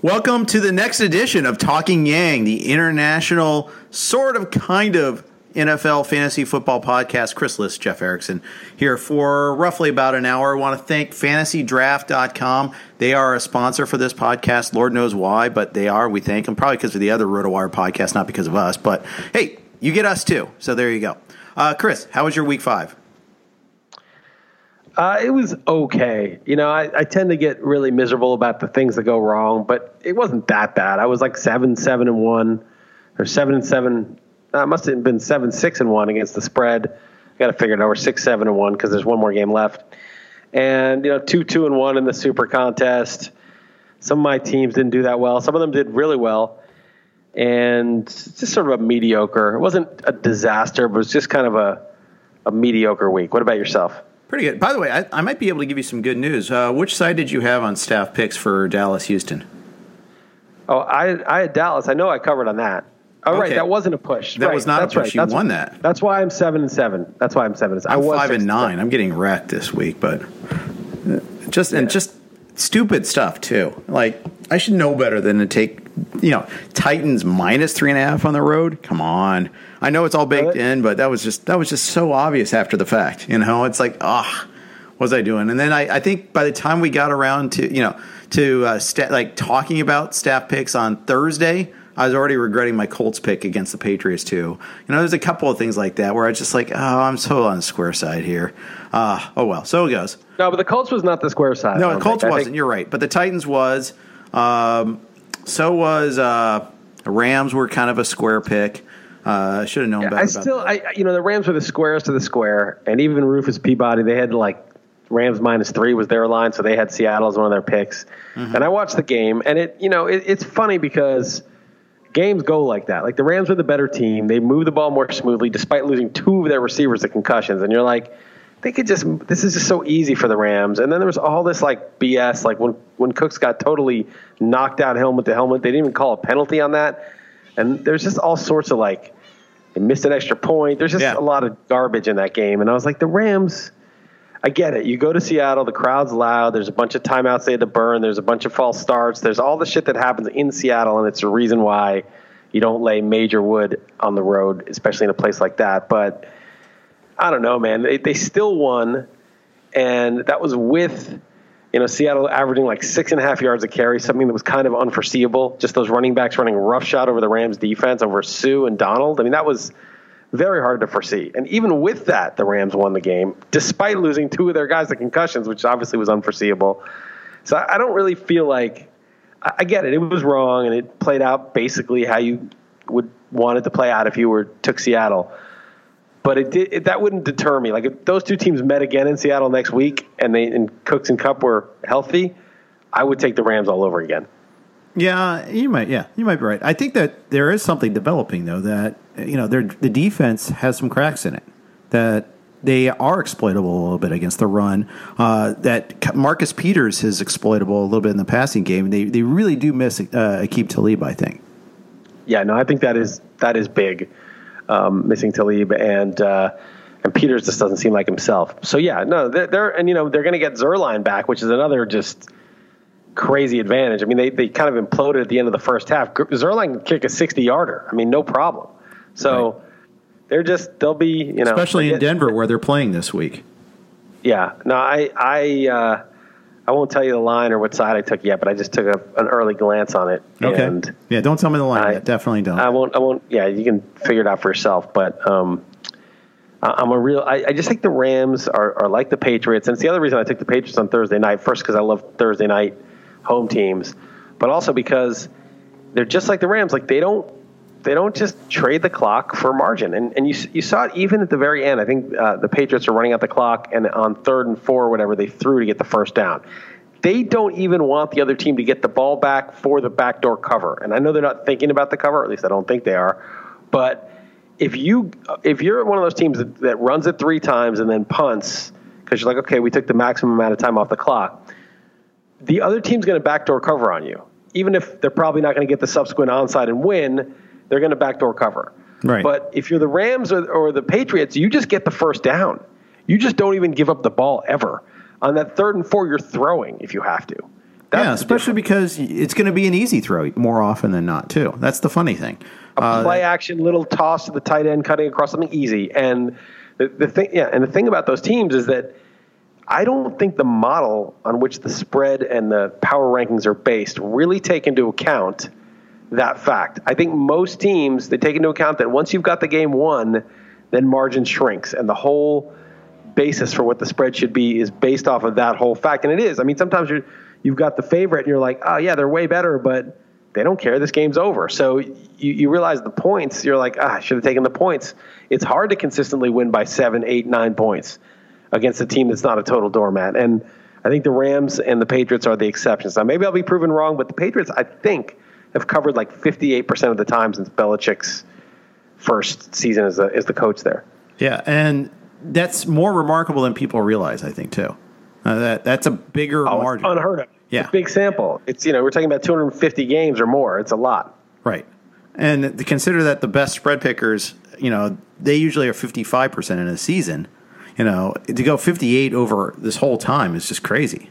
Welcome to the next edition of Talking Yang, the international sort of kind of NFL fantasy football podcast. Chris Liss, Jeff Erickson here for roughly about an hour. I want to thank fantasydraft.com. They are a sponsor for this podcast. Lord knows why, but they are. We thank them probably because of the other RotoWire podcast, not because of us. But hey, you get us too. So there you go. Uh, Chris, how was your week five? Uh, it was okay. You know, I, I, tend to get really miserable about the things that go wrong, but it wasn't that bad. I was like seven, seven, and one, or seven and seven. Uh, must have been seven, six, and one against the spread. I got to figure it out. We're six, seven, and one because there's one more game left. And you know, two, two, and one in the super contest. Some of my teams didn't do that well. Some of them did really well, and just sort of a mediocre. It wasn't a disaster, but it was just kind of a a mediocre week. What about yourself? Pretty good. By the way, I, I, might be able to give you some good news. Uh, which side did you have on staff picks for Dallas Houston? Oh, I I had Dallas. I know I covered on that. Oh, okay. right, that wasn't a push. That right. was not That's a push. Right. You That's won that. That's why I'm seven and seven. That's why I'm seven and seven. I'm I was five and nine. I'm getting wrecked this week, but uh, just and just stupid stuff too. Like I should know better than to take you know Titans minus three and a half on the road. Come on, I know it's all baked in, but that was just that was just so obvious after the fact. You know, it's like ah. Oh, what was I doing? And then I, I think by the time we got around to you know to uh, sta- like talking about staff picks on Thursday, I was already regretting my Colts pick against the Patriots too. You know, there's a couple of things like that where I was just like, oh, I'm so on the square side here. Uh, oh well, so it goes. No, but the Colts was not the square side. No, the Colts think. wasn't. Think- You're right, but the Titans was. Um, so was uh, Rams were kind of a square pick. Uh, should have known yeah, better. I still, I, you know, the Rams were the squares to the square, and even Rufus Peabody, they had like Rams minus three was their line, so they had Seattle as one of their picks. Mm-hmm. And I watched the game, and it, you know, it, it's funny because games go like that. Like the Rams were the better team; they move the ball more smoothly, despite losing two of their receivers to concussions. And you're like, they could just this is just so easy for the Rams. And then there was all this like BS, like when when Cooks got totally knocked out helmet to helmet, they didn't even call a penalty on that. And there's just all sorts of like they missed an extra point. There's just yeah. a lot of garbage in that game. And I was like, the Rams I get it. You go to Seattle, the crowd's loud. There's a bunch of timeouts they had to burn. There's a bunch of false starts. There's all the shit that happens in Seattle, and it's a reason why you don't lay major wood on the road, especially in a place like that. But I don't know, man. They, they still won, and that was with you know Seattle averaging like six and a half yards a carry, something that was kind of unforeseeable. Just those running backs running roughshod over the Rams defense over Suh and Donald. I mean, that was very hard to foresee. And even with that, the Rams won the game despite losing two of their guys to concussions, which obviously was unforeseeable. So I don't really feel like I get it. It was wrong, and it played out basically how you would want it to play out if you were took Seattle but it, did, it, that wouldn't deter me. Like if those two teams met again in Seattle next week and they and Cooks and Kupp were healthy, I would take the Rams all over again. Yeah, you might. Yeah, you might be right. I think that there is something developing though that you know the defense has some cracks in it that they are exploitable a little bit against the run. Uh, that Marcus Peters is exploitable a little bit in the passing game. They they really do miss uh, Aqib Talib. I think. Yeah, no, I think that is that is big um, missing Talib and uh, and Peters just doesn't seem like himself. So yeah, no, they're, they're and you know they're going to get Zuerlein back, which is another just crazy advantage. I mean, they they kind of imploded at the end of the first half. Zuerlein can kick a sixty yarder. I mean, no problem. So. Right. They're just they'll be you know especially in Denver where they're playing this week. Yeah, no, I I uh, I won't tell you the line or what side I took yet, but I just took a, an early glance on it. Okay. Yeah, don't tell me the line I, yet. Definitely don't. I won't. I won't. Yeah, you can figure it out for yourself. But um, I'm a real. I, I, just think the Rams are, are like the Patriots, and it's the other reason I took the Patriots on Thursday night. First, because I love Thursday night home teams, but also because they're just like the Rams. Like they don't they don't just trade the clock for margin. And, and you, you saw it even at the very end. I think uh, the Patriots are running out the clock, and on third and four, whatever, they threw to get the first down. They don't even want the other team to get the ball back for the backdoor cover. And I know they're not thinking about the cover, at least I don't think they are. But if you if you're one of those teams that, that runs it three times and then punts because you're like, okay, we took the maximum amount of time off the clock, the other team's going to backdoor cover on you, even if they're probably not going to get the subsequent onside and win they're going to backdoor cover. Right. But if you're the Rams or, or the Patriots, you just get the first down. You just don't even give up the ball ever. On that third and four, you're throwing if you have to. That's yeah, especially because it's going to be an easy throw more often than not, too. That's the funny thing. A uh, play action, little toss to the tight end, cutting across something easy. And the, the thing, yeah, and the thing about those teams is that I don't think the model on which the spread and the power rankings are based really take into account that fact. I think most teams they take into account that once you've got the game won, then margin shrinks, and the whole basis for what the spread should be is based off of that whole fact. And it is. I mean, sometimes you you've got the favorite, and you're like, oh yeah, they're way better, but they don't care. This game's over. So you, you realize the points. You're like, ah, I should have taken the points. It's hard to consistently win by seven, eight, nine points against a team that's not a total doormat. And I think the Rams and the Patriots are the exceptions. Now, maybe I'll be proven wrong, but the Patriots, I think have covered like 58% of the time since Belichick's first season as, a, as the coach there. Yeah, and that's more remarkable than people realize, I think, too. Uh, that That's a bigger oh, margin. Unheard of. Yeah. big sample. It's, you know, we're talking about 250 games or more. It's a lot. Right. And to consider that the best spread pickers, you know, they usually are 55% in a season. You know, to go 58 over this whole time is just crazy.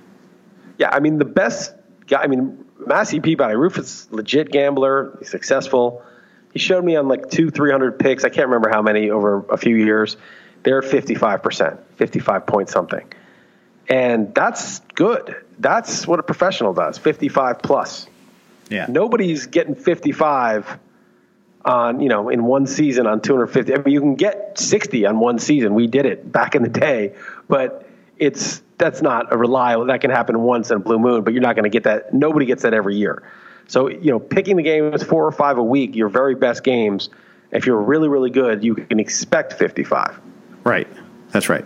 Yeah, I mean, the best guy, I mean, Massey Peabody, Rufus, legit gambler, he's successful. He showed me on like two, 300 picks. I can't remember how many over a few years. They're 55%, 55 point something. And that's good. That's what a professional does, 55 plus. Yeah. Nobody's getting 55 on, you know, in one season on 250. I mean, you can get 60 on one season. We did it back in the day, but it's that's not a reliable. That can happen once in a blue moon, but you're not going to get that. Nobody gets that every year. So you know, picking the games four or five a week, your very best games. If you're really really good, you can expect 55. Right. That's right.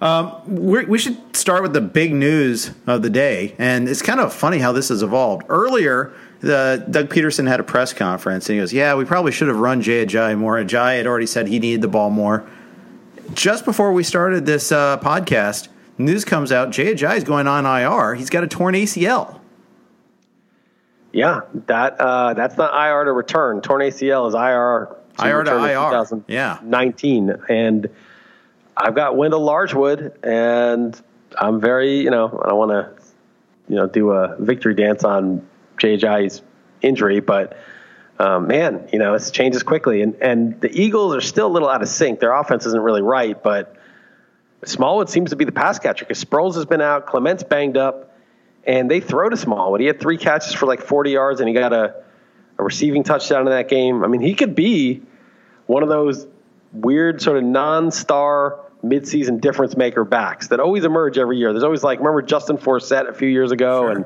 Um, we should start with the big news of the day, and it's kind of funny how this has evolved. Earlier, the, Doug Pederson had a press conference, and he goes, "Yeah, we probably should have run Jay Ajayi more." Ajayi had already said he needed the ball more. Just before we started this uh, podcast, news comes out Jay Ajayi is going on IR. He's got a torn ACL. Yeah, that uh, that's not IR to return. Torn ACL is IR. To IR to IR. Yeah, nineteen, and I've got Wendell Largewood, and I'm very, you know, I don't want to, you know, do a victory dance on Ajayi's injury, but um, man, you know, it changes quickly, and and the Eagles are still a little out of sync. Their offense isn't really right, but Smallwood seems to be the pass catcher because Sproles has been out, Clement's banged up, and they throw to Smallwood. He had three catches for like 40 yards, and he got a, a receiving touchdown in that game. I mean, he could be one of those weird sort of non-star midseason difference maker backs that always emerge every year. There's always like remember Justin Forsett a few years ago Sure. and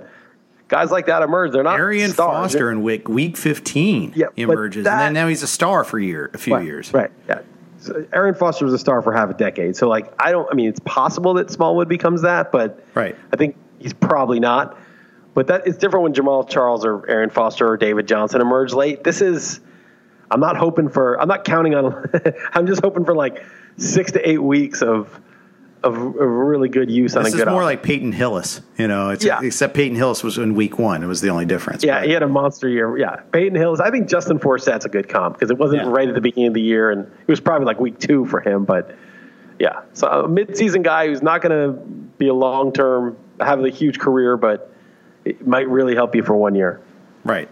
guys like that emerge. They're not Arian stars. Foster in week week fifteen Yeah, emerges, and then now he's a star for a year, a few right, years. Right. Yeah. So Arian Foster was a star for half a decade. So like I don't I mean it's possible that Smallwood becomes that, but Right. I think he's probably not. But that it's different when Jamal Charles or Arian Foster or David Johnson emerge late. This is I'm not hoping for I'm not counting on I'm just hoping for like 6 to 8 weeks of of, of really good use on This a is good more offense. like Peyton Hillis, you know. It's, Yeah. Except Peyton Hillis was in week one; it was the only difference. Yeah, But- he had a monster year. Yeah, Peyton Hillis. I think Justin Forsett's a good comp because it wasn't Yeah. right at the beginning of the year, and it was probably like week two for him. But yeah, so a mid-season guy who's not going to be a long-term, have a huge career, but it might really help you for one year. Right.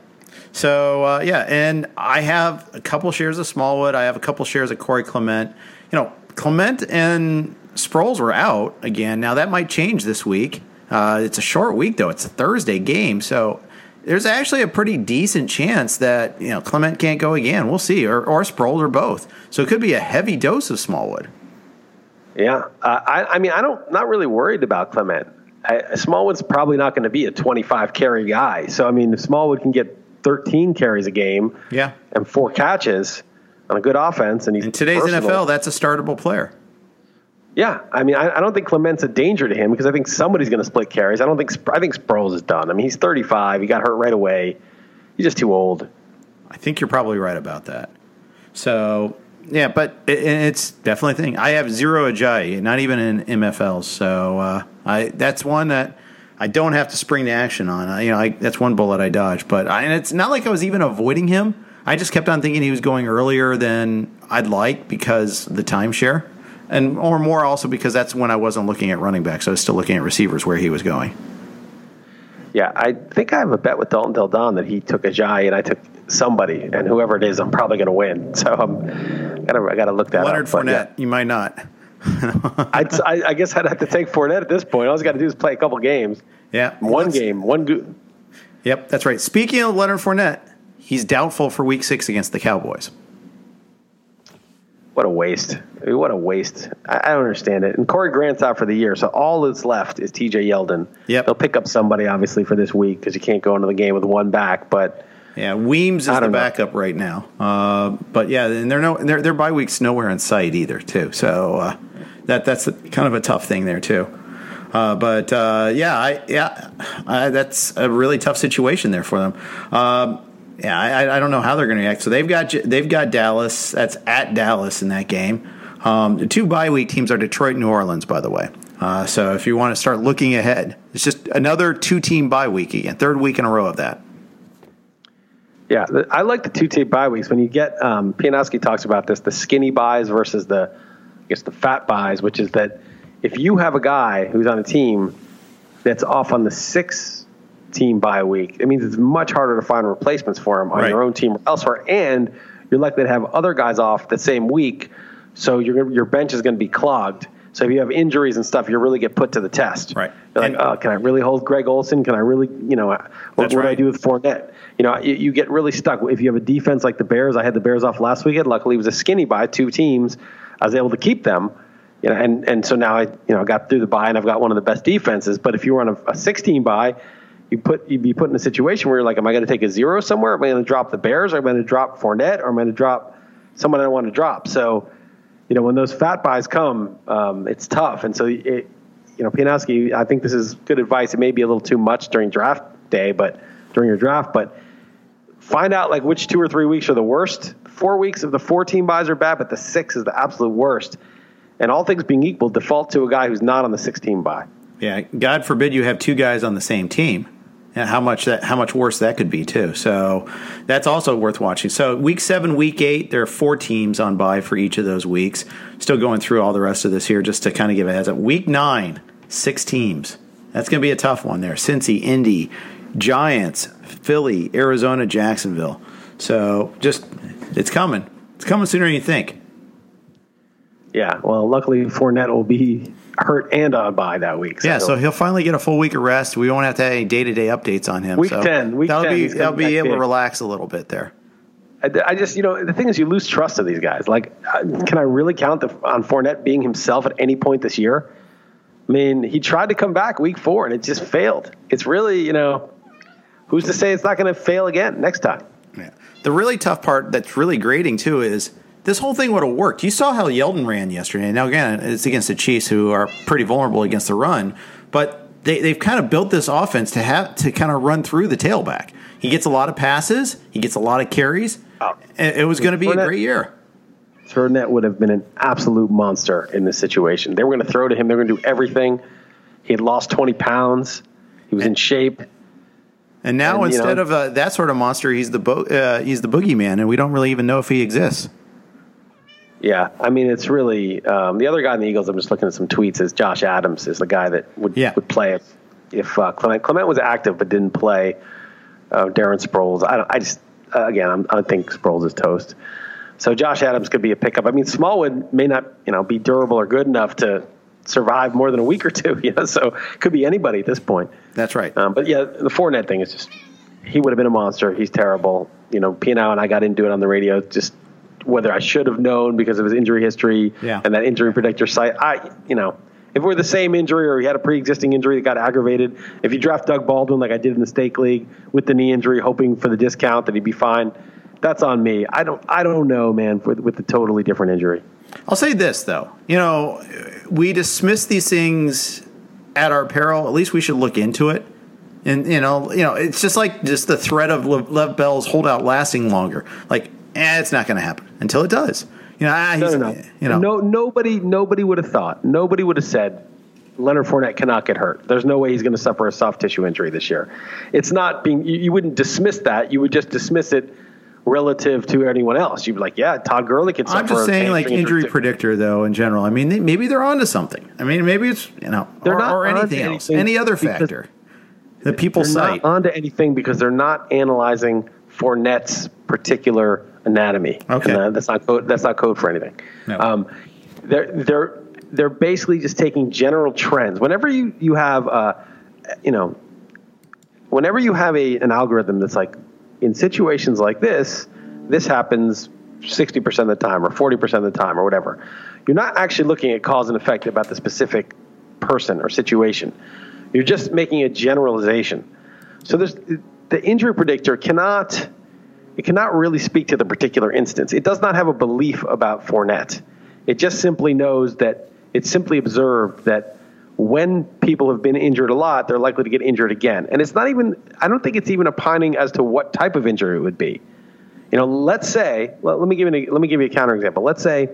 So uh, yeah, and I have a couple shares of Smallwood. I have a couple shares of Corey Clement. You know, Clement and Sproles were out again. Now that might change this week. Uh, it's a short week though. It's a Thursday game, so there's actually a pretty decent chance that you know Clement can't go again. We'll see, or or Sproles or both. So it could be a heavy dose of Smallwood. Yeah, uh, I, I mean, I don't not really worried about Clement. I, Smallwood's probably not going to be a 25 carry guy. So I mean, if Smallwood can get 13 carries a game, Yeah. and four catches on a good offense, and he's In today's. NFL, that's a startable player. Yeah, I mean, I, I don't think Clement's a danger to him because I think somebody's going to split carries. I don't think I think Sproles is done. I mean, he's 35. He got hurt right away. He's just too old. I think you're probably right about that. So yeah, but it, it's definitely a thing. I have zero Ajayi, not even in MFLs. So uh, I that's one that I don't have to spring to action on. I, you know, I, that's one bullet I dodged. But I, and it's not like I was even avoiding him. I just kept on thinking he was going earlier than I'd like because the timeshare, and or more also because that's when I wasn't looking at running backs. I was still looking at receivers where he was going. Yeah, I think I have a bet with Dalton Del Don that he took Ajayi and I took somebody, and whoever it is, I'm probably going to win. So I'm gotta I got to look that Leonard up. But, Fournette, yeah, you might not. I'd, I, I guess I'd have to take Fournette at this point. All he's got to do is play a couple games. Yeah, One Let's- game, one. Yep, that's right. Speaking of Leonard Fournette, he's doubtful for Week Six against the Cowboys. What a waste! I mean, what a waste! I, I don't understand it. And Corey Grant's out for the year, so all that's left is T.J. Yeldon. Yep. they'll pick up somebody obviously for this week because you can't go into the game with one back. But Yeah, Weems is the know. backup right now. Uh, but yeah, and they're no their their bye week's nowhere in sight either, too. So uh, that that's a, kind of a tough thing there too. Uh, but uh, yeah, I, yeah, I, that's a really tough situation there for them. Um, yeah, I, I don't know how they're going to react. So they've got they've got Dallas. That's at Dallas in that game. Um, the two bye week teams are Detroit, and New Orleans, by the way. Uh, so if you want to start looking ahead, it's just another two team bye week again, third week in a row of that. yeah, I like the two team bye weeks when you get. Um, Pianowski talks about this: the skinny byes versus the, I guess the fat byes, which is that if you have a guy who's on a team that's off on the six team bye week, it means it's much harder to find replacements for him on Right. your own team or elsewhere, and you're likely to have other guys off the same week, so your your bench is going to be clogged. So if you have injuries and stuff, you really get put to the test. Right. You're like, And- oh, can I really hold Greg Olsen? Can I really, you know, what, what That's do I do with Fournette? You know, you, you get really stuck. If you have a defense like the Bears, I had the Bears off last weekend. Luckily, it was a skinny bye, two teams. I was able to keep them. You know, and, and so now I, you know, got through the bye and I've got one of the best defenses. But if you were on a, a 16 bye, you put you'd be put in a situation where you're like, am I going to take a zero somewhere? Am I going to drop the Bears? Or am I going to drop Fournette? Or am I going to drop someone I don't want to drop? So, you know, when those fat byes come, um, it's tough. And so, it, you know, Pianowski, I think this is good advice. It may be a little too much during draft day, but during your draft, but find out like which two or three weeks are the worst. Four weeks of the four team byes are bad, but the six is the absolute worst. And all things being equal, default to a guy who's not on the 16 bye. Yeah, God forbid you have two guys on the same team. And how much that how much worse that could be too. So that's also worth watching. So week seven, week eight, there are four teams on bye for each of those weeks. Still going through all the rest of this here just to kind of give a heads up. Week nine, six teams. That's going to be a tough one there. Cincy, Indy, Giants, Philly, Arizona, Jacksonville. So just it's coming. It's coming sooner than you think. Yeah, well, luckily Fournette will be hurt and on bye that week. So yeah, so he'll finally get a full week of rest. We won't have to have any day to day updates on him. Week so ten, week that'll 10, be that'll be able big. to relax a little bit there. I, I, just, you know, the thing is, you lose trust of these guys. Like, uh, can I really count the, on Fournette being himself at any point this year? I mean, he tried to come back week four and it just failed. It's really, you know, who's to say it's not going to fail again next time? Yeah. The really tough part that's really grating too is this whole thing would have worked. You saw how Yeldon ran yesterday. Now again, it's against the Chiefs who are pretty vulnerable against the run, but they, they've kind of built this offense to have to kind of run through the tailback. He gets a lot of passes, he gets a lot of carries. Oh. It was going to be Fournette, a great year. Fournette would have been an absolute monster in this situation. They were going to throw to him. They were going to do everything. He had lost 20 pounds. He was in shape. And now, and, instead know, of uh, that sort of monster, he's the bo- uh, he's the boogeyman, and we don't really even know if he exists. Yeah, I mean, it's really um, the other guy in the Eagles. I'm just looking at some tweets. Is Josh Adams is the guy that would yeah. would play if, if uh, Clement Clement was active but didn't play. Uh, Darren Sproles. I, I just uh, again, I'm, I think Sproles is toast. So Josh Adams could be a pickup. I mean, Smallwood may not you know be durable or good enough to survive more than a week or two. You know, so could be anybody at this point. That's right. Um, but yeah, the Fournette thing is just he would have been a monster. He's terrible. You know, Piano and I got into it on the radio. Just whether I should have known because of his injury history yeah. and that injury predictor site. I, you know, if we're the same injury or he had a pre-existing injury that got aggravated, if you draft Doug Baldwin like I did in the stake league with the knee injury, hoping for the discount that he'd be fine, that's on me. I don't, I don't know, man, with, with the totally different injury. I'll say this though, you know, we dismiss these things at our peril. At least we should look into it. And you know, you know, it's just like just the threat of Lev Bell's holdout lasting longer. Like eh, it's not going to happen until it does. You know, ah, no, no, no. You know, no, nobody, nobody would have thought. Nobody would have said Leonard Fournette cannot get hurt. There's no way he's going to suffer a soft tissue injury this year. It's not being. You, you, wouldn't dismiss that. You would just dismiss it relative to anyone else. You'd be like, yeah, Todd Gurley can suffer. I'm just saying, like injury predictor, though, in general. I mean, they, maybe they're onto something. I mean, maybe it's you know, they're or, not or anything else, anything any other factor that people they're cite. Onto anything because they're not analyzing Fournette's particular anatomy. Okay, that, that's not code. That's not code for anything. No. Um, they're they're they're basically just taking general trends. Whenever you you have a, you know, whenever you have a an algorithm that's like in situations like this, this happens 60% of the time or 40% of the time or whatever. You're not actually looking at cause and effect about the specific person or situation. You're just making a generalization. So there's the injury predictor cannot it cannot really speak to the particular instance. It does not have a belief about Fournette. It just simply knows that it's simply observed that when people have been injured a lot, they're likely to get injured again. And it's not even, I don't think it's even opining as to what type of injury it would be. You know, let's say, let, let me give you, let me give you a counterexample. Let's say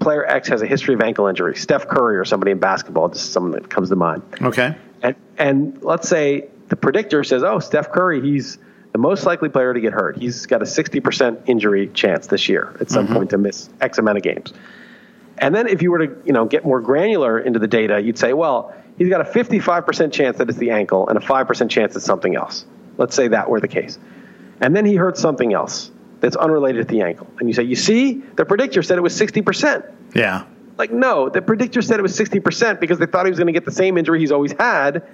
player X has a history of ankle injury, Steph Curry or somebody in basketball, just someone that comes to mind. Okay. And, and let's say the predictor says, oh, Steph Curry, he's the most likely player to get hurt. He's got a 60% injury chance this year at some mm-hmm. point to miss X amount of games. And then if you were to, you know, get more granular into the data, you'd say, well, he's got a 55% chance that it's the ankle and a 5% chance it's something else. Let's say that were the case. And then he hurt something else that's unrelated to the ankle. And you say, you see, the predictor said it was 60%. Yeah. Like, no, the predictor said it was 60% because they thought he was going to get the same injury he's always had.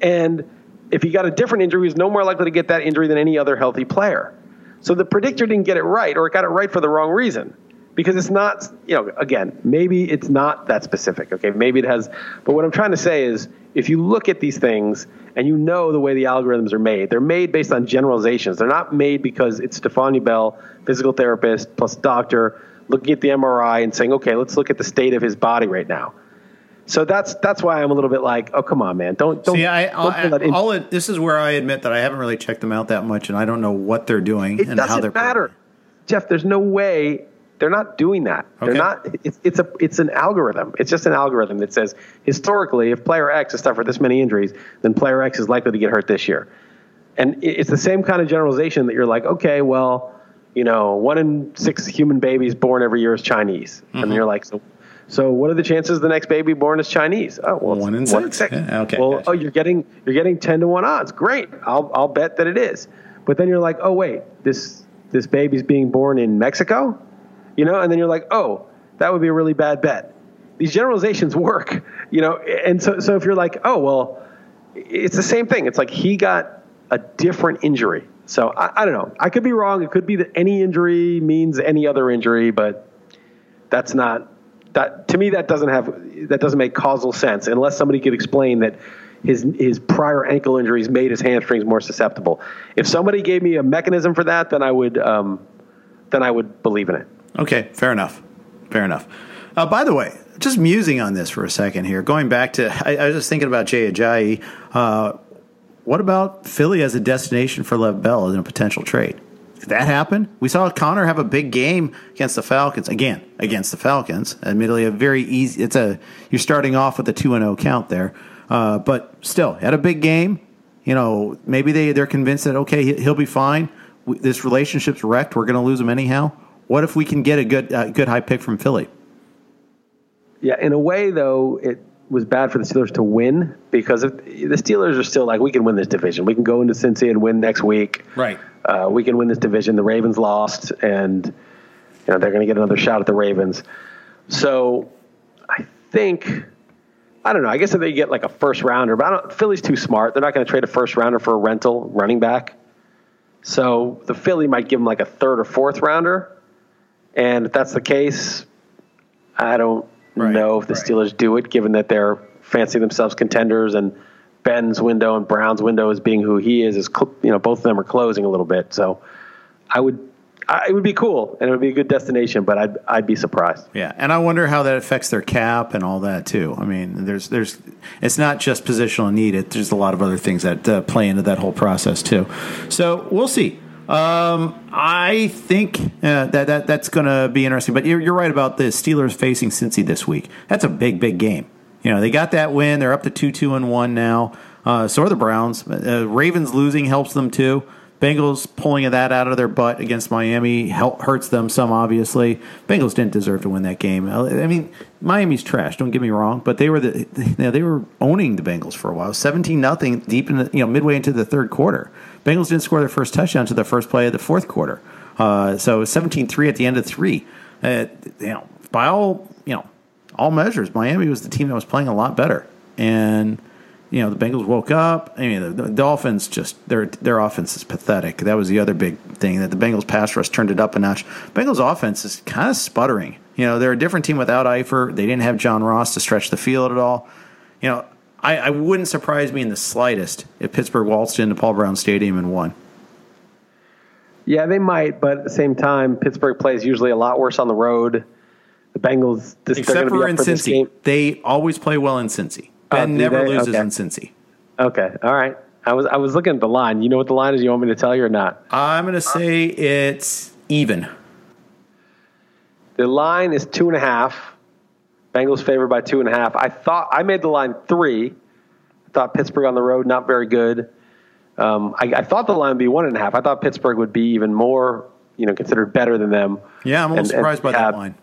And if he got a different injury, he's no more likely to get that injury than any other healthy player. So the predictor didn't get it right, or it got it right for the wrong reason because it's not, you know, again, maybe it's not that specific. Okay, maybe it has, but what I'm trying to say is if you look at these things and you know the way the algorithms are made, they're made based on generalizations. They're not made because it's Stephania Bell, physical therapist plus doctor, looking at the MRI and saying, okay, let's look at the state of his body right now. So that's that's why I'm a little bit like, oh come on, man, don't don't. See, I, don't I, all it, this is where I admit that I haven't really checked them out that much, and I don't know what they're doing it and how they're. It doesn't matter, Jeff. There's no way they're not doing that. Okay. They're not. It's, it's a it's an algorithm. It's just an algorithm that says historically, if player X has suffered this many injuries, then player X is likely to get hurt this year. And it's the same kind of generalization that you're like, okay, well, you know, one in six human babies born every year is Chinese, mm-hmm. and you're like, so. So what are the chances the next baby born is Chinese? Oh, well, one in six. six. Yeah, okay. Well, gotcha. oh, you're getting you're getting ten to one odds. Great. I'll I'll bet that it is. But then you're like, oh wait, this this baby's being born in Mexico you know, and then you're like, oh, that would be a really bad bet. these generalizations work, you know. And so, so if you're like, oh well, it's the same thing. It's like he got a different injury. So I, I don't know. I could be wrong. It could be that any injury means any other injury, but that's not that to me. That doesn't have that doesn't make causal sense unless somebody could explain that his his prior ankle injuries made his hamstrings more susceptible. If somebody gave me a mechanism for that, then I would um, then I would believe in it. Okay, fair enough. Fair enough. Uh, by the way, just musing on this for a second here. Going back to, I, I was just thinking about Jay Ajayi. Uh, what about Philly as a destination for Lev Bell in a potential trade? That happen? We saw Conner have a big game against the Falcons again against the Falcons. Admittedly, a very easy. It's a you're starting off with a two and zero count there, uh, but still had a big game. You know, maybe they they're convinced that okay he'll be fine. This relationship's wrecked. We're going to lose him anyhow. What if we can get a good uh, good high pick from Philly? Yeah, in a way though, it was bad for the Steelers to win because if, the Steelers are still like we can win this division. We can go into Cincy and win next week. Right. Uh, we can win this division. The Ravens lost, and you know they're going to get another shot at the Ravens. So I think I don't know. I guess if they get like a first rounder, but I don't, Philly's too smart. They're not going to trade a first rounder for a rental running back. So the Philly might give them like a third or fourth rounder, and if that's the case, I don't right, know if the right. Steelers do it, given that they're fancy themselves contenders and Ben's window and Brown's window as being who he is is you know both of them are closing a little bit. So I would I, it would be cool and it would be a good destination, but I'd I'd be surprised. Yeah, and I wonder how that affects their cap and all that too. I mean, there's there's it's not just positional need; it there's a lot of other things that uh, play into that whole process too. So we'll see. Um, I think uh, that, that that's going to be interesting. But you're, you're right about the Steelers facing Cincy this week. That's a big, big game. You know, they got that win. They're up to two, two, and one now. Uh, so are the Browns. Uh, Ravens losing helps them too. Bengals pulling that out of their butt against Miami help, hurts them some, obviously. Bengals didn't deserve to win that game. I mean, Miami's trash. Don't get me wrong, but they were the they were owning the Bengals for a while, seventeen nothing deep in the, you know midway into the third quarter. Bengals didn't score their first touchdown to the first play of the fourth quarter. Uh, so 17-3 at the end of three. Uh, you know, by all you know, all measures, Miami was the team that was playing a lot better. And you know, the Bengals woke up. I mean, the, the Dolphins just their their offense is pathetic. That was the other big thing that the Bengals pass rush turned it up a notch. Bengals offense is kind of sputtering. You know, they're a different team without Eifert. They didn't have John Ross to stretch the field at all. You know, I, I wouldn't surprise me in the slightest if Pittsburgh waltzed into Paul Brown Stadium and won. Yeah, they might, but at the same time, Pittsburgh plays usually a lot worse on the road. The Bengals, this, except for in for Cincy, they always play well in Cincy. Oh, ben never they? loses okay. in Cincy. Okay, all right. I was I was looking at the line. You know what the line is? You want me to tell you or not? I'm going to say it's even. The line is two and a half. Bengals favored by two and a half. I thought I made the line three. I thought Pittsburgh on the road not very good. Um, I, I, thought the line would be one and a half. I thought Pittsburgh would be even more, you know, considered better than them. Yeah, I'm a little surprised and by that line.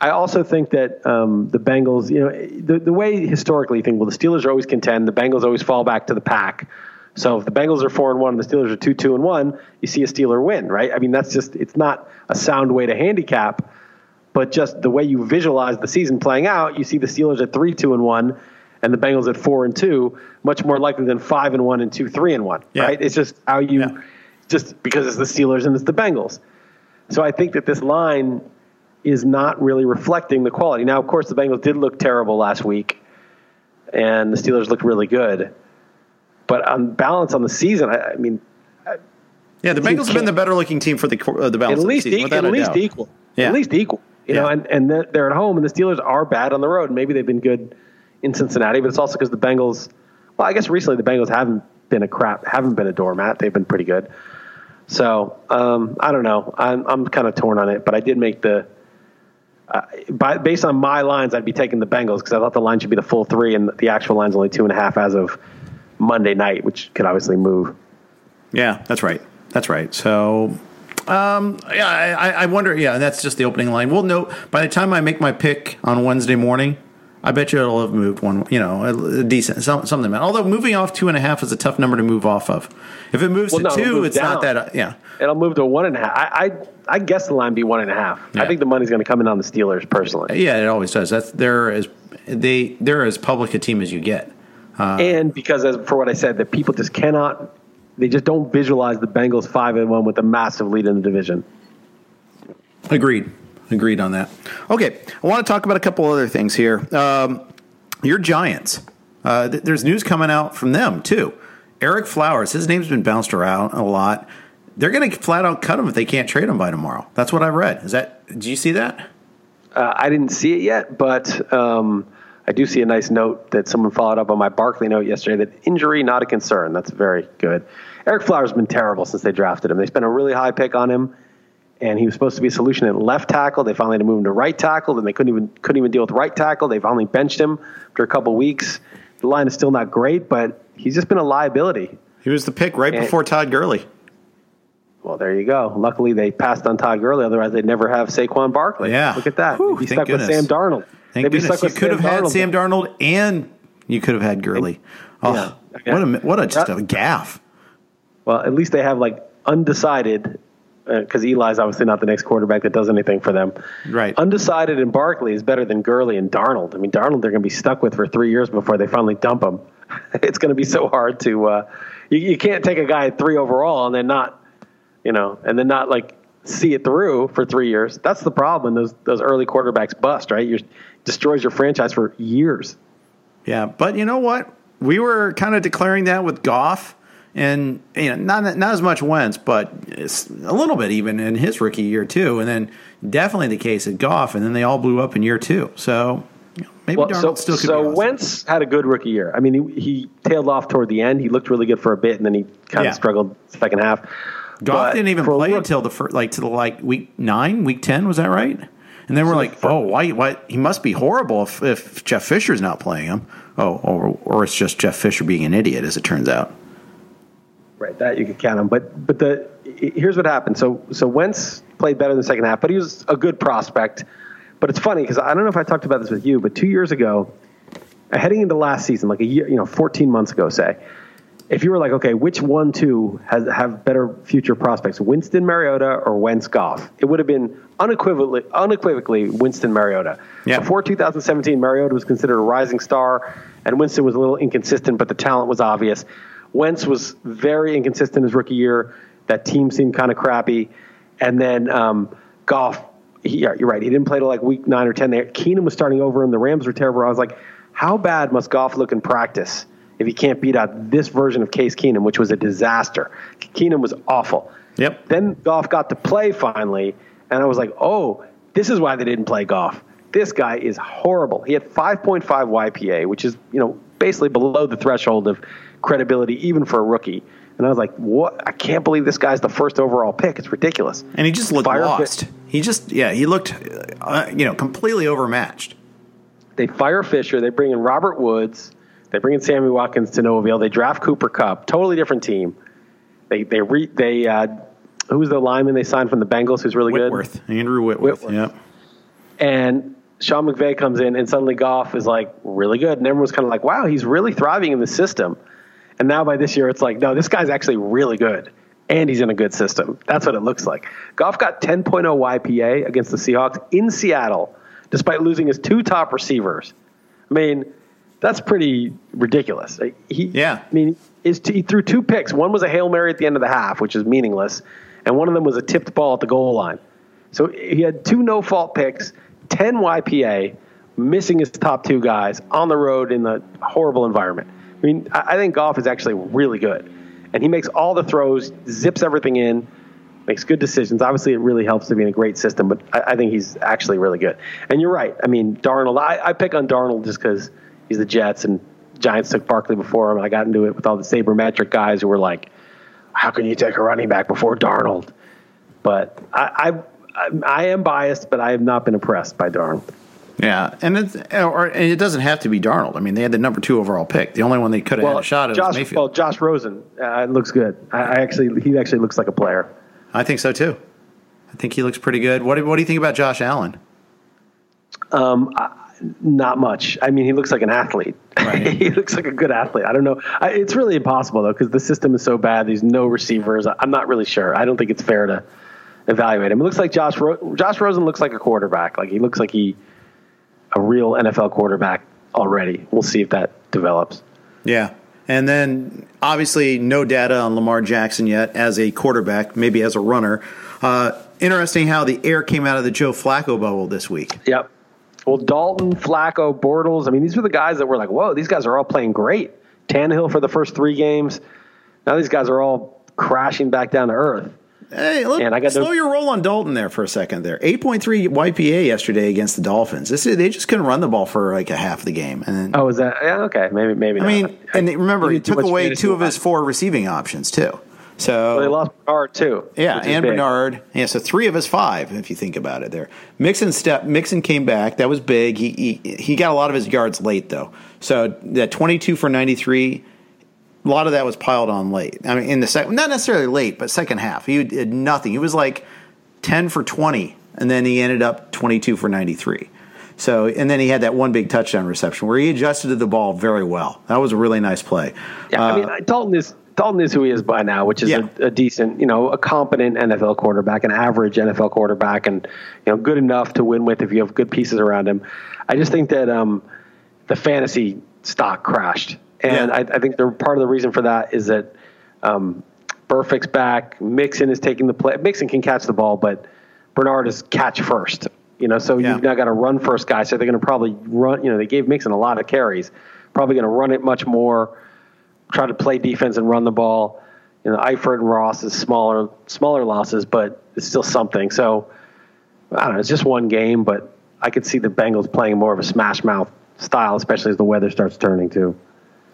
I also think that um, the Bengals, you know, the, the way historically you think, well, the Steelers are always contend, the Bengals always fall back to the pack. So if the Bengals are four and one and the Steelers are two two and one, you see a Steeler win, right? I mean, that's just it's not a sound way to handicap, but just the way you visualize the season playing out, you see the Steelers at three two and one, and the Bengals at four and two, much more likely than five and one and two three and one, yeah. right? It's just how you, yeah. just because it's the Steelers and it's the Bengals. So I think that this line is not really reflecting the quality. Now, of course, the Bengals did look terrible last week, and the Steelers looked really good. But on balance on the season, I, I mean, yeah, the Bengals have been the better looking team for the uh, the balance at least of the season, e- at least doubt. equal. Yeah. At least equal. You yeah. know, and, and they're at home, and the Steelers are bad on the road. Maybe they've been good in Cincinnati, but it's also because the Bengals. Well, I guess recently the Bengals haven't been a crap, haven't been a doormat. They've been pretty good. So um, I don't know. I'm I'm kind of torn on it, but I did make the uh, by, based on my lines, I'd be taking the Bengals because I thought the line should be the full three, and the actual line's only two and a half as of Monday night, which could obviously move. Yeah, that's right. That's right. So, um, yeah, I, I, wonder. Yeah, that's just the opening line. We'll know by the time I make my pick on Wednesday morning. I bet you it'll have moved one, you know, a, a decent some, something. Although moving off two and a half is a tough number to move off of. If it moves Well, to no, two, move it's not that. Uh, yeah, It'll move to one and a half. I I, I guess the line be one and a half. Yeah. I think the money's going to come in on the Steelers personally, yeah, it always does. That's they're as they they're as public a team as you get. and because as for what I said, that people just cannot. They just don't visualize the Bengals five and one with a massive lead in the division. Agreed. Agreed on that. Okay, I want to talk about a couple other things here. Um, your Giants. Uh, th- there's news coming out from them too. Ereck Flowers. His name's been bounced around a lot. They're going to flat out cut him if they can't trade him by tomorrow. That's what I read. Is that? Do you see that? Uh, I didn't see it yet, but um, I do see a nice note that someone followed up on my Barkley note yesterday that injury not a concern. That's very good. Ereck Flowers has been terrible since they drafted him. They spent a really high pick on him, and he was supposed to be a solution at left tackle. They finally had to move him to right tackle, and they couldn't even couldn't even deal with right tackle. They finally benched him after a couple weeks. The line is still not great, but he's just been a liability. He was the pick right And- before Todd Gurley. Well, there you go. Luckily, they passed on Todd Gurley. Otherwise, they'd never have Saquon Barkley. Yeah. look at that. Whew, They'd be stuck with. Sam Darnold. Thank They'd be goodness stuck you with could have Sam had Darnold. Sam Darnold and you could have had Gurley. Oh, Yeah. what a what a just a gaff. Well, at least they have like undecided, because Eli's obviously not the next quarterback that does anything for them. Right. Undecided and Barkley is better than Gurley and Darnold. I mean, Darnold they're going to be stuck with for three years before they finally dump him. it's going to be so hard to. Uh, you, you can't take a guy at three overall and then not, you know, and then not like see it through for three years. That's the problem. Those those early quarterbacks bust, right? You destroys your franchise for years. Yeah, but you know what? We were kind of declaring that with Goff, and you know, not not as much Wentz, but a little bit even in his rookie year too, and then definitely the case at Goff, and then they all blew up in year two. So you know, maybe Well, Darnold so, still could so awesome. Wentz had a good rookie year. I mean, he, he tailed off toward the end. He looked really good for a bit, and then he kind Yeah. of struggled second half. Goff But didn't even play until the first, like to the like week nine, week ten. Was that right? And then we're like, oh, why? Why he must be horrible if, if Jeff Fisher's not playing him. Oh, or or it's just Jeff Fisher being an idiot, as it turns out. Right, that you could count him. But but the here's what happened. So so Wentz played better in the second half, but he was a good prospect. But it's funny because I don't know if I talked about this with you, but two years ago, uh, heading into last season, like a year, you know, 14 months ago, say, if you were like, okay, which one two has have better future prospects, Winston Mariota or Wentz Goff? It would have been unequivocally unequivocally Winston Mariota. Yeah. Before 2017, Mariota was considered a rising star, and Winston was a little inconsistent, but the talent was obvious. Wentz was very inconsistent his rookie year. That team seemed kind of crappy, and then um, Goff. He, yeah, you're right. He didn't play till like week nine or ten. There, Keenum was starting over, and the Rams were terrible. I was like, how bad must Goff look in practice if he can't beat out this version of Case Keenum, which was a disaster? Keenum was awful. Yep. Then Goff got to play finally, and I was like, oh, this is why they didn't play Goff. This guy is horrible. He had 5.5 YPA, which is you know basically below the threshold of credibility even for a rookie. And I was like, what? I can't believe this guy's the first overall pick. It's ridiculous. And he just looked Fire lost. He just, yeah, he looked, uh, you know, completely overmatched. They fire Fisher. They bring in Robert Woods. They bring in Sammy Watkins to no avail. They draft Cooper Kupp. Totally different team. They they re, they uh, who's the lineman they signed from the Bengals who's really Whitworth, Andrew Whitworth. Whitworth. Yep. And Sean McVay comes in, and suddenly Goff is like really good, and everyone's kind of like, wow, he's really thriving in the system. And now by this year, it's like, no, this guy's actually really good, and he's in a good system. That's what it looks like. Goff got 10.0 YPA against the Seahawks in Seattle, despite losing his two top receivers. I mean, that's pretty ridiculous. He, Yeah. I mean, is he threw two picks. One was a hail mary at the end of the half, which is meaningless, and one of them was a tipped ball at the goal line. So he had two no fault picks, 10 YPA, missing his top two guys on the road in the horrible environment. I mean, I think Goff is actually really good, and he makes all the throws, zips everything in, makes good decisions. Obviously, it really helps to be in a great system, but I, I think he's actually really good. And you're right. I mean, Darnold, I, I pick on Darnold just because he's the Jets and Giants took Barkley before him. And I got into it with all the sabermetric guys who were like, how can you take a running back before Darnold? But I, I, I am biased, but I have not been impressed by Darnold. Yeah, and it's, or and it doesn't have to be Darnold. I mean, they had the number two overall pick. The only one they could have had a shot at Josh, was well, Josh Rosen uh, looks good. I, I actually, he actually looks like a player. I think so too. I think he looks pretty good. What do, what do you think about Josh Allen? Um, I, not much. I mean, he looks like an athlete. Right. he looks like a good athlete. I don't know. I, it's really impossible though because the system is so bad. There's no receivers. I'm not really sure. I don't think it's fair to evaluate him. It looks like Josh Ro- Josh Rosen looks like a quarterback. Like he looks like he a real NFL quarterback already. We'll see if that develops. Yeah. And then obviously no data on Lamar Jackson yet as a quarterback, maybe as a runner. Uh, interesting how the air came out of the Joe Flacco bubble this week. Yep. Well, Dalton, Flacco, Bortles. I mean, these were the guys that were like, "Whoa, these guys are all playing great." Tannehill for the first three games. Now these guys are all crashing back down to earth. Hey, look, and I got slow to, your roll on Dalton there for a second there. 8.3 YPA yesterday against the Dolphins. This, they just couldn't run the ball for like a half of the game. And then, oh, is that yeah? Okay, maybe maybe. I not. mean, and remember, he took away two of his four receiving options too. So well, they lost Bernard too. Yeah, and big. Bernard. Yeah, so three of his five, if you think about it. There, Mixon step. Mixon came back. That was big. He he, he got a lot of his yards late though. So that twenty two for ninety three. A lot of that was piled on late. I mean, in the second, not necessarily late, but second half, he did nothing. He was like ten for twenty, and then he ended up twenty two for ninety three. So, and then he had that one big touchdown reception where he adjusted to the ball very well. That was a really nice play. Yeah, uh, I mean, Dalton is Dalton is who he is by now, which is yeah. a, a, decent, you know, a competent NFL quarterback, an average NFL quarterback, and you know, good enough to win with if you have good pieces around him. I just think that um, the fantasy stock crashed, and yeah. I, I, think the part of the reason for that is that um, Burfict's back, Mixon is taking the play. Mixon can catch the ball, but Bernard is catch first. You know, so yeah. you've now got a run first guy, so they're going to probably run. You know, they gave Mixon a lot of carries, probably going to run it much more try to play defense and run the ball. You know, Eifert and Ross is smaller smaller losses, but it's still something. So I don't know. It's just one game, but I could see the Bengals playing more of a smash mouth style, especially as the weather starts turning too.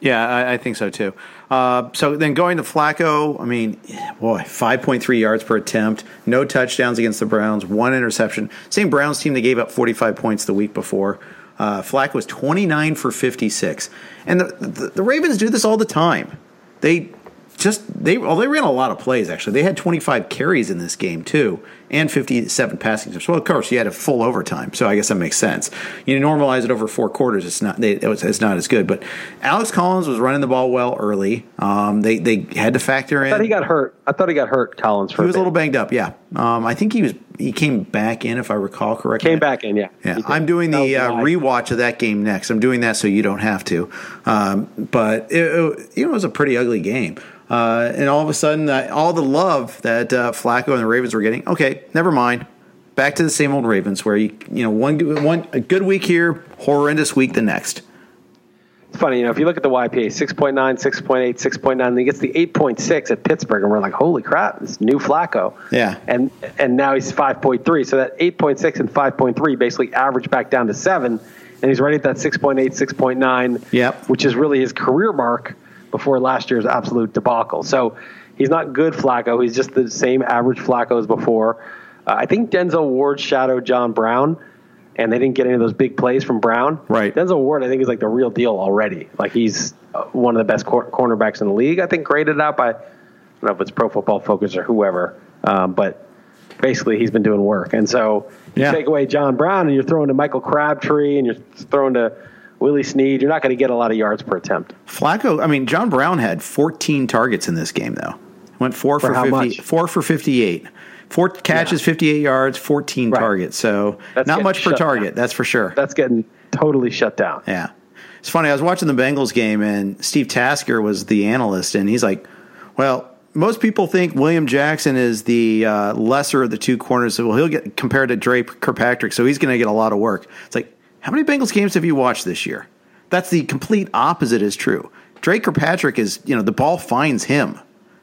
Yeah, I, I think so too. Uh, so then going to Flacco, I mean, boy, 5.3 yards per attempt, no touchdowns against the Browns, one interception. Same Browns team that gave up 45 points the week before. Uh, was 29 for 56. And the, the, the, Ravens do this all the time. They just, they, well, they ran a lot of plays, actually. They had 25 carries in this game, too, and 57 passing attempts. Well, of course, you had a full overtime, so I guess that makes sense. You normalize it over four quarters, it's not, they, it's not as good. But Alex Collins was running the ball well early. Um, they, they had to factor in. I thought he got hurt. I thought he got hurt, Collins, He was a, a little banged up, yeah. Um, I think he was he came back in, if I recall correctly. Came back in, yeah. Yeah, I'm doing the uh, rewatch of that game next. I'm doing that so you don't have to. Um, but it, it, you know, it was a pretty ugly game. Uh, and all of a sudden, uh, all the love that uh, Flacco and the Ravens were getting, okay, never mind. Back to the same old Ravens, where you you know one one a good week here, horrendous week the next it's funny, you know, if you look at the YPA, 6.9, 6.8, 6.9, then he gets the 8.6 at Pittsburgh, and we're like, holy crap, this new Flacco. Yeah. And and now he's 5.3. So that 8.6 and 5.3 basically average back down to seven, and he's right at that 6.8, 6.9, yep. which is really his career mark before last year's absolute debacle. So he's not good Flacco. He's just the same average Flacco as before. Uh, I think Denzel Ward shadowed John Brown and they didn't get any of those big plays from Brown. Right. Denzel Ward, I think, is like the real deal already. Like he's uh, one of the best cor- cornerbacks in the league. I think graded out by I don't know if it's Pro Football Focus or whoever, um, but basically he's been doing work. And so you yeah. take away John Brown and you're throwing to Michael Crabtree and you're throwing to Willie Snead. You're not going to get a lot of yards per attempt. Flacco, I mean, John Brown had 14 targets in this game though. Went four for, for 50, much? four for 58. Four catches, yeah. 58 yards, 14 right. targets. So that's not much per target, down. that's for sure. That's getting totally shut down. Yeah. It's funny. I was watching the Bengals game, and Steve Tasker was the analyst, and he's like, well, most people think William Jackson is the uh, lesser of the two corners. So well, he'll get compared to Dre Kirkpatrick, so he's going to get a lot of work. It's like, how many Bengals games have you watched this year? That's the complete opposite is true. Dre Kirkpatrick is, you know, the ball finds him.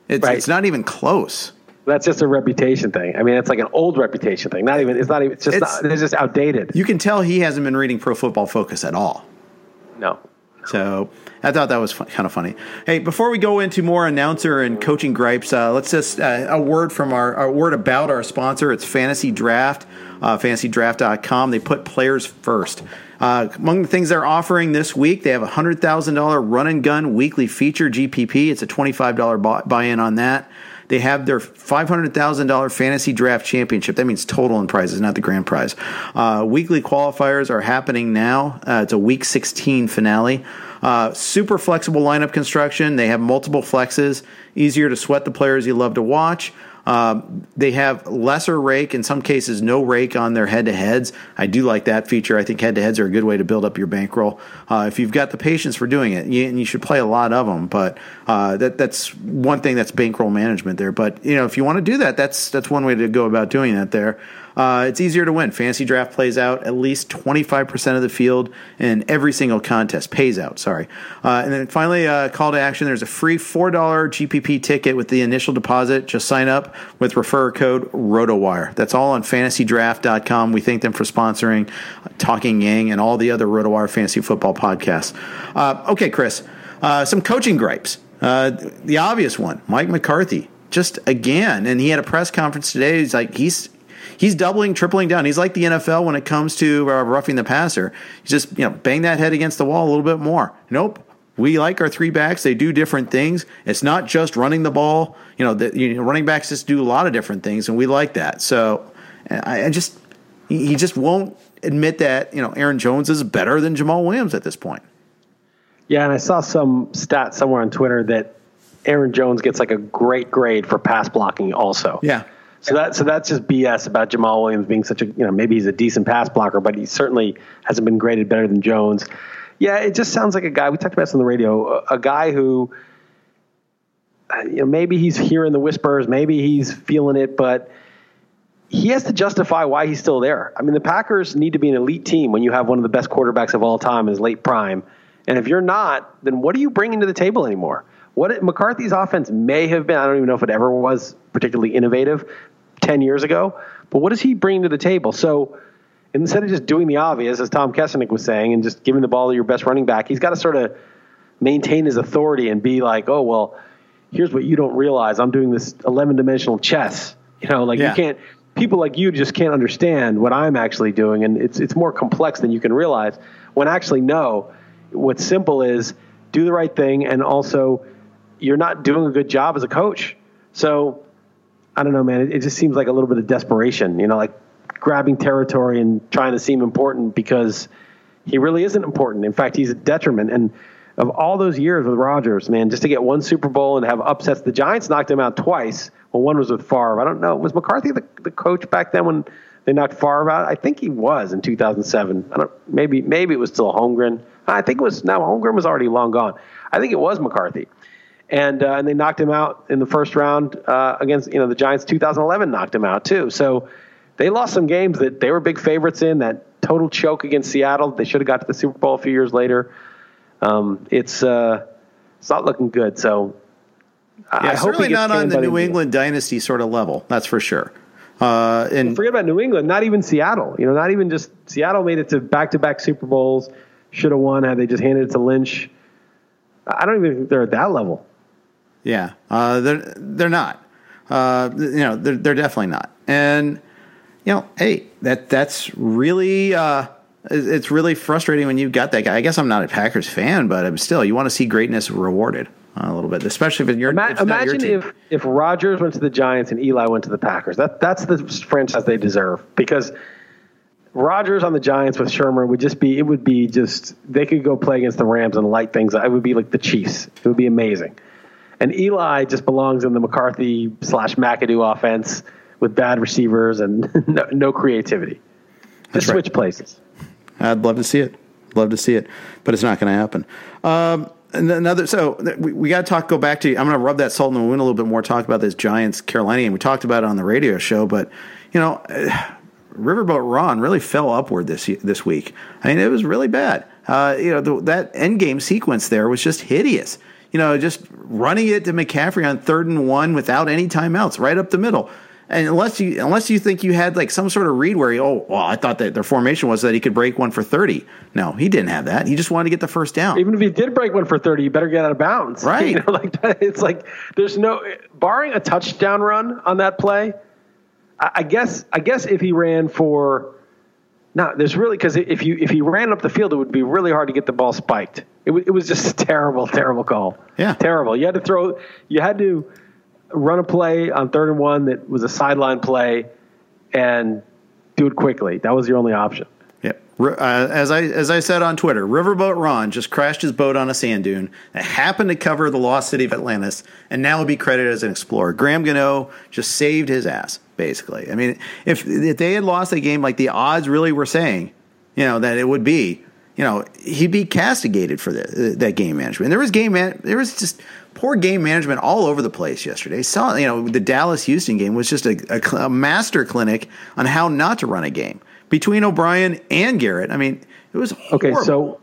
It's, right. it's not even close. That's just a reputation thing. I mean, it's like an old reputation thing. Not even. It's not even. It's just. It's, not, it's just outdated. You can tell he hasn't been reading Pro Football Focus at all. No. So I thought that was fun, kind of funny. Hey, before we go into more announcer and coaching gripes, uh, let's just uh, a word from our a word about our sponsor. It's Fantasy Draft, uh, FantasyDraft.com. They put players first. Uh, among the things they're offering this week, they have a hundred thousand dollar run and gun weekly feature GPP. It's a twenty five dollar buy in on that. they have their $500,000 fantasy draft championship. That means total in prizes, not the grand prize. Uh, weekly qualifiers are happening now. Uh, it's a week 16 finale. Uh, super flexible lineup construction. They have multiple flexes, easier to sweat the players you love to watch. Um, they have lesser rake, in some cases, no rake on their head to heads. I do like that feature. I think head to heads are a good way to build up your bankroll. Uh, if you've got the patience for doing it, you, and you should play a lot of them. But uh, that, that's one thing that's bankroll management there. But you know, if you want to do that, that's that's one way to go about doing that there. Uh, it's easier to win. Fantasy draft plays out at least 25% of the field in every single contest, pays out, sorry. Uh, and then finally, uh, call to action there's a free $4 GPP ticket with the initial deposit. Just sign up with refer code RotoWire. That's all on fantasydraft.com. We thank them for sponsoring Talking Yang and all the other RotoWire fantasy football podcasts. Uh, okay, Chris, uh, some coaching gripes. Uh, the obvious one, Mike McCarthy just again, and he had a press conference today. He's like, he's he's doubling, tripling down. He's like the NFL when it comes to uh, roughing the passer. He's just you know bang that head against the wall a little bit more. Nope. We like our three backs. They do different things. It's not just running the ball. You know, the, you know, running backs just do a lot of different things, and we like that. So I, I just he just won't admit that you know Aaron Jones is better than Jamal Williams at this point. Yeah, and I saw some stat somewhere on Twitter that Aaron Jones gets like a great grade for pass blocking also. Yeah. So that so that's just BS about Jamal Williams being such a you know maybe he's a decent pass blocker, but he certainly hasn't been graded better than Jones. Yeah, it just sounds like a guy we talked about this on the radio, a, a guy who uh, you know maybe he's hearing the whispers, maybe he's feeling it, but he has to justify why he's still there. I mean, the Packers need to be an elite team when you have one of the best quarterbacks of all time in his late prime. And if you're not, then what are you bringing to the table anymore? What it, McCarthy's offense may have been, I don't even know if it ever was particularly innovative, 10 years ago. But what does he bring to the table? So instead of just doing the obvious, as Tom Kessenich was saying, and just giving the ball to your best running back, he's got to sort of maintain his authority and be like, oh, well, here's what you don't realize. I'm doing this 11 dimensional chess. You know, like yeah. you can't, people like you just can't understand what I'm actually doing. And it's, it's more complex than you can realize. When actually, no, what's simple is do the right thing. And also, you're not doing a good job as a coach. So I don't know, man. It, it, just seems like a little bit of desperation, you know, like grabbing territory and trying to seem important because he really isn't important. In fact, he's a detriment. And of all those years with Rodgers, man, just to get one Super Bowl and have upsets, the Giants knocked him out twice. Well, one was with Favre. I don't know. Was McCarthy the, the coach back then when they knocked Favre out? I think he was in 2007. I don't. Maybe maybe it was still Holmgren. I think it was. Now Holmgren was already long gone. I think it was McCarthy and uh, and they knocked him out in the first round uh, against you know the Giants. 2011 knocked him out too. So they lost some games that they were big favorites in. That total choke against Seattle. They should have got to the Super Bowl a few years later. Um, it's uh, it's not looking good. So yeah, I certainly not on the New England dynasty sort of level. That's for sure. Uh, and well, forget about New England. Not even Seattle. You know, not even just Seattle made it to back-to-back Super Bowls. Should have won had they just handed it to Lynch. I don't even think they're at that level. Yeah, uh, they're they're not. Uh, you know, they're they're definitely not. And you know, hey, that that's really uh, it's really frustrating when you've got that guy. I guess I'm not a Packers fan, but I'm still you want to see greatness rewarded uh, a little bit, especially if you're. Ima- imagine if if Rodgers went to the Giants and Eli went to the Packers. That that's the franchise they deserve because. Rodgers on the Giants with Shurmur would just be it would be just they could go play against the Rams and light things. It would be like the Chiefs. It would be amazing. And Eli just belongs in the McCarthy slash McAdoo offense with bad receivers and no, no creativity. Just switch places. I'd love to see it. Love to see it, but it's not going to happen. Um, another, so we, we got to talk. Go back to. I'm going to rub that salt in the wound a little bit more. Talk about this Giants Carolina game. We talked about it on the radio show, but you know, Riverboat Ron really fell upward this this week. I mean, it was really bad. Uh, you know, the, that end game sequence there was just hideous you know, just running it to McCaffrey on third and one without any timeouts, right up the middle. And unless you unless you think you had like some sort of read where he, oh well I thought that their formation was that he could break one for thirty. No, he didn't have that. He just wanted to get the first down. Even if he did break one for thirty, you better get out of bounds. Right. You know, like it's like there's no barring a touchdown run on that play. I guess I guess if he ran for no, there's really because if you if he ran up the field, it would be really hard to get the ball spiked. It, w- it was just a terrible, terrible call. Yeah, terrible. You had to throw. You had to run a play on third and one that was a sideline play, and do it quickly. That was your only option. Yep. Uh, as I as I said on Twitter, Riverboat Ron just crashed his boat on a sand dune that happened to cover the lost city of Atlantis, and now will be credited as an explorer. Graham Gano just saved his ass, basically. I mean, if if they had lost a game like the odds really were saying, you know, that it would be, you know, he'd be castigated for the, that game management. And there was game man, there was just poor game management all over the place yesterday. Saw you know the Dallas Houston game was just a, a, a, master clinic on how not to run a game between O'Brien and Garrett. I mean, it was horrible. okay. So,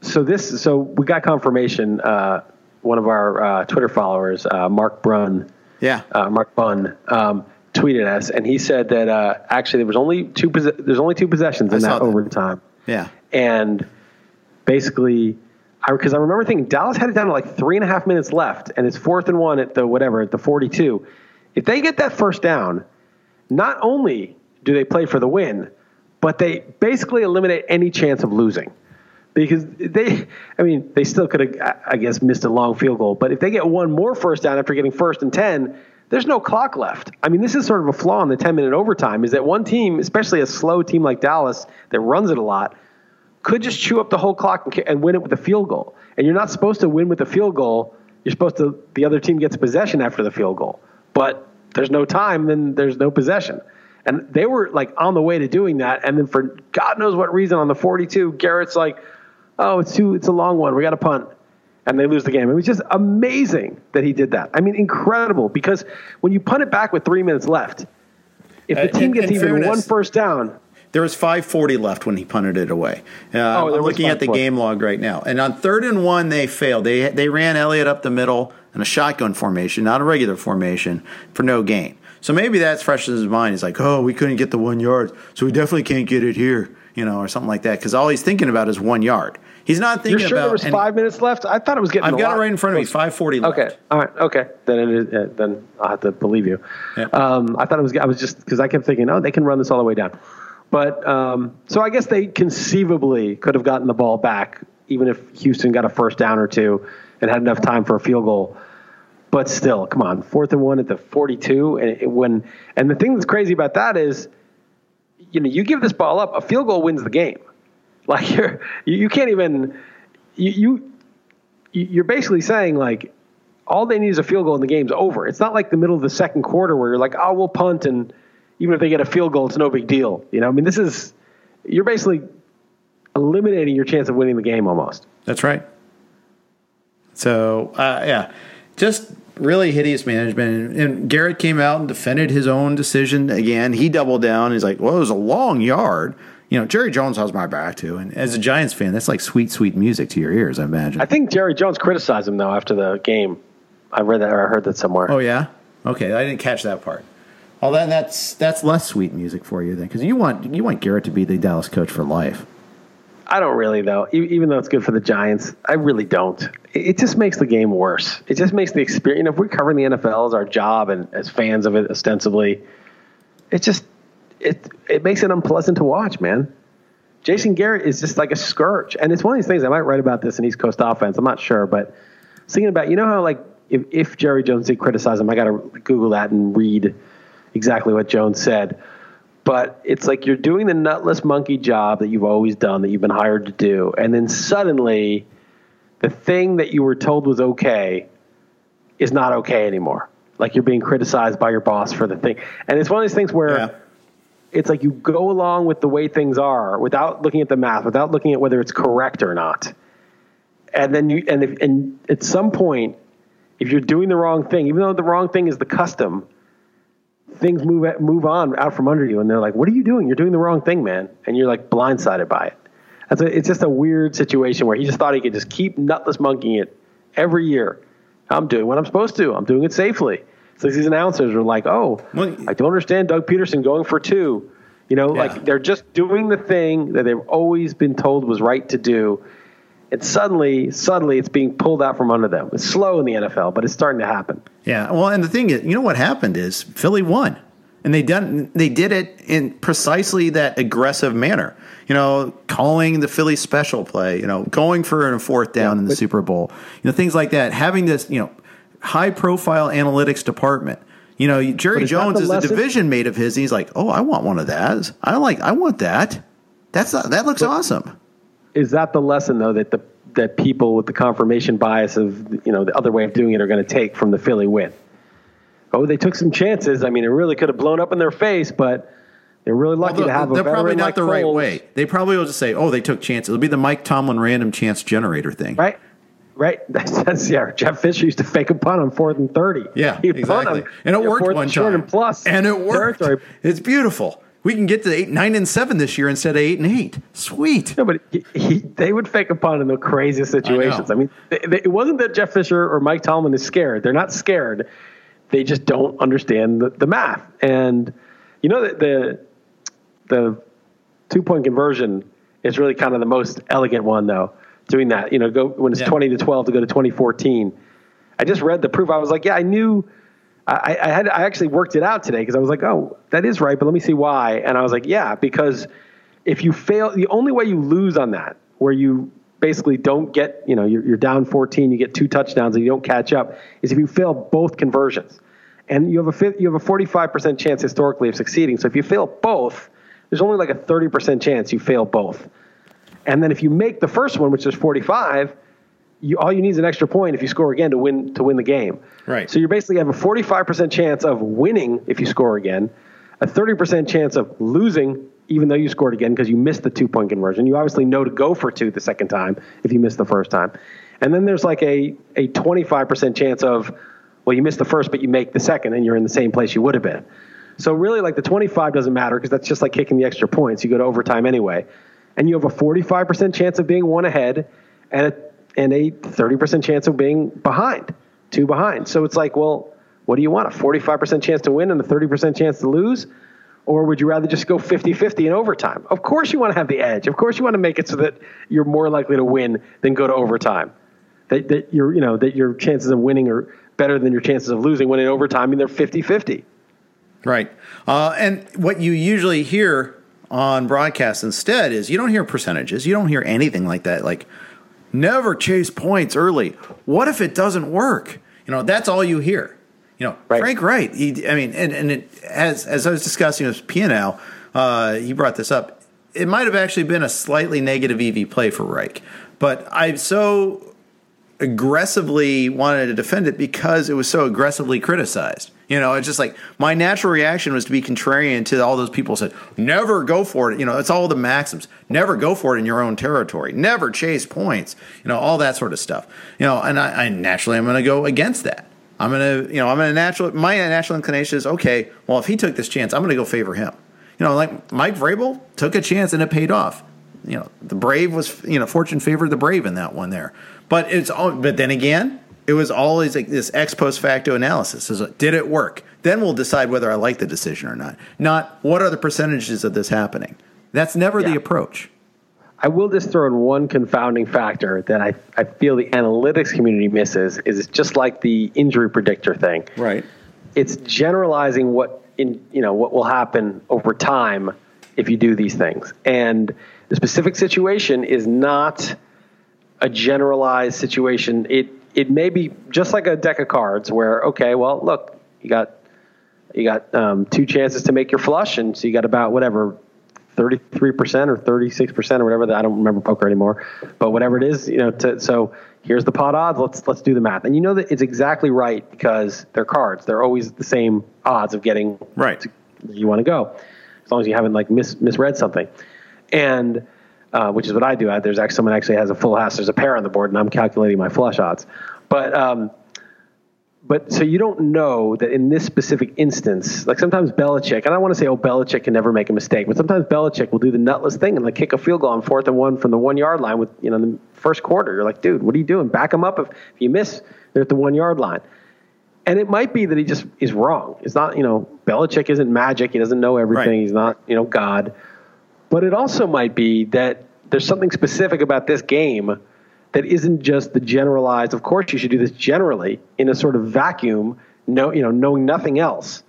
so this so we got confirmation. Uh, one of our uh, Twitter followers, uh, Mark Brun. yeah, uh, Mark Bunn. Um, tweeted us and he said that uh, actually there was only two there's only two possessions in that, that overtime. Yeah, and basically because I, I, remember thinking Dallas had it down to like three and a half minutes left, and it's fourth and one at the whatever at the 42. If they get that first down, not only do they play for the win, but they basically eliminate any chance of losing. Because they, I mean, they still could have, I guess, missed a long field goal. But if they get one more first down after getting first and 10, there's no clock left. I mean, this is sort of a flaw in the 10 minute overtime is that one team, especially a slow team like Dallas that runs it a lot, could just chew up the whole clock and, win it with a field goal. And you're not supposed to win with a field goal. You're supposed to, the other team gets possession after the field goal. But there's no time, then there's no possession. And they were like on the way to doing that. And then for God knows what reason on the 42, Garrett's like, oh, it's too, it's a long one. We got to punt. And they lose the game. It was just amazing that he did that. I mean, incredible because when you punt it back with three minutes left, if the uh, team gets even fairness, one first down, there was 540 left when he punted it away. Uh, oh, I'm looking at the game log right now. And on third and one, they failed. They, they ran Elliott up the middle in a shotgun formation, not a regular formation, for no gain. So maybe that's fresh in his mind. He's like, oh, we couldn't get the one yard, so we definitely can't get it here, you know, or something like that. Because all he's thinking about is one yard. He's not thinking You're sure about. there was five minutes left? I thought it was getting. I've got lot. it right in front of me. Five forty left. Okay. All right. Okay. Then it is. Uh, then I have to believe you. Yeah. Um, I thought it was. I was just because I kept thinking, oh, they can run this all the way down. But um, so I guess they conceivably could have gotten the ball back, even if Houston got a first down or two and had enough time for a field goal. But still, come on, fourth and one at the 42, and it, when and the thing that's crazy about that is, you know, you give this ball up, a field goal wins the game. Like you're, you, you can't even, you, you you're basically saying like all they need is a field goal and the game's over. It's not like the middle of the second quarter where you're like, oh, we'll punt and even if they get a field goal, it's no big deal. You know, I mean, this is you're basically eliminating your chance of winning the game almost. That's right. So uh, yeah, just really hideous management. And Garrett came out and defended his own decision again. He doubled down. He's like, "Well, it was a long yard." You know, Jerry Jones has my back too. And as a Giants fan, that's like sweet, sweet music to your ears. I imagine. I think Jerry Jones criticized him though after the game. I read that or I heard that somewhere. Oh yeah. Okay, I didn't catch that part. Well, then that's that's less sweet music for you then, because you want you want Garrett to be the Dallas coach for life. I don't really though. Even though it's good for the Giants, I really don't. It just makes the game worse. It just makes the experience. You know, if we're covering the NFL as our job and as fans of it, ostensibly, it just it it makes it unpleasant to watch, man. Jason Garrett is just like a scourge, and it's one of these things. I might write about this in East Coast offense. I'm not sure, but thinking about you know how like if, if Jerry Jones did criticize him, I got to Google that and read exactly what Jones said. But it's like you're doing the nutless monkey job that you've always done, that you've been hired to do. And then suddenly, the thing that you were told was okay is not okay anymore. Like you're being criticized by your boss for the thing. And it's one of these things where yeah. It's like you go along with the way things are without looking at the math, without looking at whether it's correct or not. And then you, and, if, and at some point, if you're doing the wrong thing, even though the wrong thing is the custom, things move move on out from under you, and they're like, "What are you doing? You're doing the wrong thing, man!" And you're like blindsided by it. That's a, it's just a weird situation where he just thought he could just keep nutless monkeying it every year. I'm doing what I'm supposed to. I'm doing it safely. So these announcers are like, "Oh, well, I don't understand Doug Pederson going for two. You know, yeah. like they're just doing the thing that they've always been told was right to do, and suddenly, suddenly, it's being pulled out from under them. It's slow in the NFL, but it's starting to happen. Yeah. Well, and the thing is, you know what happened is Philly won, and they done they did it in precisely that aggressive manner. You know, calling the Philly special play. You know, going for a fourth down yeah, in the Super Bowl. You know, things like that. Having this, you know, high profile analytics department. You know, Jerry Jones is lesson? a division mate of his. And he's like, oh, I want one of that. I like, I want that. That's that looks awesome. Is that the lesson though that the that people with the confirmation bias of you know the other way of doing it are going to take from the Philly win? Oh, they took some chances. I mean, it really could have blown up in their face, but they're really lucky Although to have they're probably not like the right way. They probably will just say, oh, they took chances. It'll be the Mike Tomlin random chance generator thing. Right. Right. That's, that's yeah. Jeff Fisher used to fake a punt on fourth and thirty. Yeah, He'd exactly. And it worked one and time. and. And it worked. territory. It's beautiful. We can get to eight, nine and seven this year instead of eight and eight. Sweet. No, but he, he, they would fake a punt in the craziest situations. I, mean, they, they, it wasn't that Jeff Fisher or Mike Tomlin is scared. They're not scared. They just don't understand the, the math. And you know that the the two point conversion is really kind of the most elegant one, though. Doing that, you know, go when it's Yeah. twenty to twelve to go to twenty fourteen. I just read the proof. I was like, yeah, I knew. I, I had I actually worked it out today because I was like, oh, that is right, but let me see why. And I was like, yeah, because if you fail, the only way you lose on that, where you basically don't get, you know, you're, you're down 14, you get two touchdowns, and you don't catch up, is if you fail both conversions, and you have a you have a 45% chance historically of succeeding. So if you fail both, there's only like a 30% chance you fail both. And then if you make the first one, which is 45, you, all you need is an extra point if you score again to win to win the game. Right. So you basically have a 45% chance of winning if you score again, a 30% chance of losing even though you scored again because you missed the two point conversion. You obviously know to go for two the second time if you missed the first time. And then there's like a, a 25% chance of, well, you missed the first, but you make the second and you're in the same place you would have been. So really, like the 25 doesn't matter because that's just like kicking the extra points. You go to overtime anyway. And you have a 45% chance of being one ahead and a, and a 30% chance of being behind, two behind. So it's like, well, what do you want? A 45% chance to win and a 30% chance to lose? Or would you rather just go 50 50 in overtime? Of course, you want to have the edge. Of course, you want to make it so that you're more likely to win than go to overtime. That, that, you're, you know, that your chances of winning are better than your chances of losing when in overtime, I mean, they're 50 50. Right. Uh, and what you usually hear on broadcast instead is you don't hear percentages. You don't hear anything like that. Like, never chase points early. What if it doesn't work? You know, that's all you hear. You know, Right. Frank Reich. He, I mean, and, and it, as as I was discussing with P&L, uh, he brought this up. It might have actually been a slightly negative EV play for Reich, but I so aggressively wanted to defend it because it was so aggressively criticized. You know, it's just like my natural reaction was to be contrarian to all those people said, never go for it. You know, it's all the maxims. Never go for it in your own territory. Never chase points. You know, all that sort of stuff. You know, and I, I naturally am going to go against that. I'm going to, you know, I'm going to natural, my natural inclination is, okay, well, if he took this chance, I'm going to go favor him. You know, like Mike Vrabel took a chance and it paid off. You know, the Brave was, you know, fortune favored the Brave in that one there. But it's all, but then again, it was always like this ex post facto analysis. Is did it work? Then we'll decide whether I like the decision or not. Not what are the percentages of this happening. That's never the approach. I will just throw in one confounding factor that I, I feel the analytics community misses is it's just like the injury predictor thing. Right. It's generalizing what in you know what will happen over time if you do these things. And the specific situation is not a generalized situation. It it may be just like a deck of cards where okay, well, look, you got you got um, two chances to make your flush, and so you got about whatever. 33% or 36% or whatever that I don't remember poker anymore but whatever it is you know to, so here's the pot odds let's let's do the math and you know that it's exactly right because they're cards they're always the same odds of getting Right. you want to go as long as you haven't like mis- misread something and uh, which is what I do. I, there's actually someone actually has a full house. There's a pair on the board, and I'm calculating my flush odds. But um, but so you don't know that in this specific instance, like sometimes Belichick, and I don't want to say, oh, Belichick can never make a mistake, but sometimes Belichick will do the nutless thing and like kick a field goal on fourth and one from the one yard line with you know the first quarter. You're like, dude, what are you doing? Back him up if, if you miss, they're at the one yard line. And it might be that he just is wrong. It's not, you know, Belichick isn't magic. He doesn't know everything. Right. He's not, you know, God. But it also might be that there's something specific about this game that isn't just the generalized. Of course, you should do this generally in a sort of vacuum, no, you know, knowing nothing else.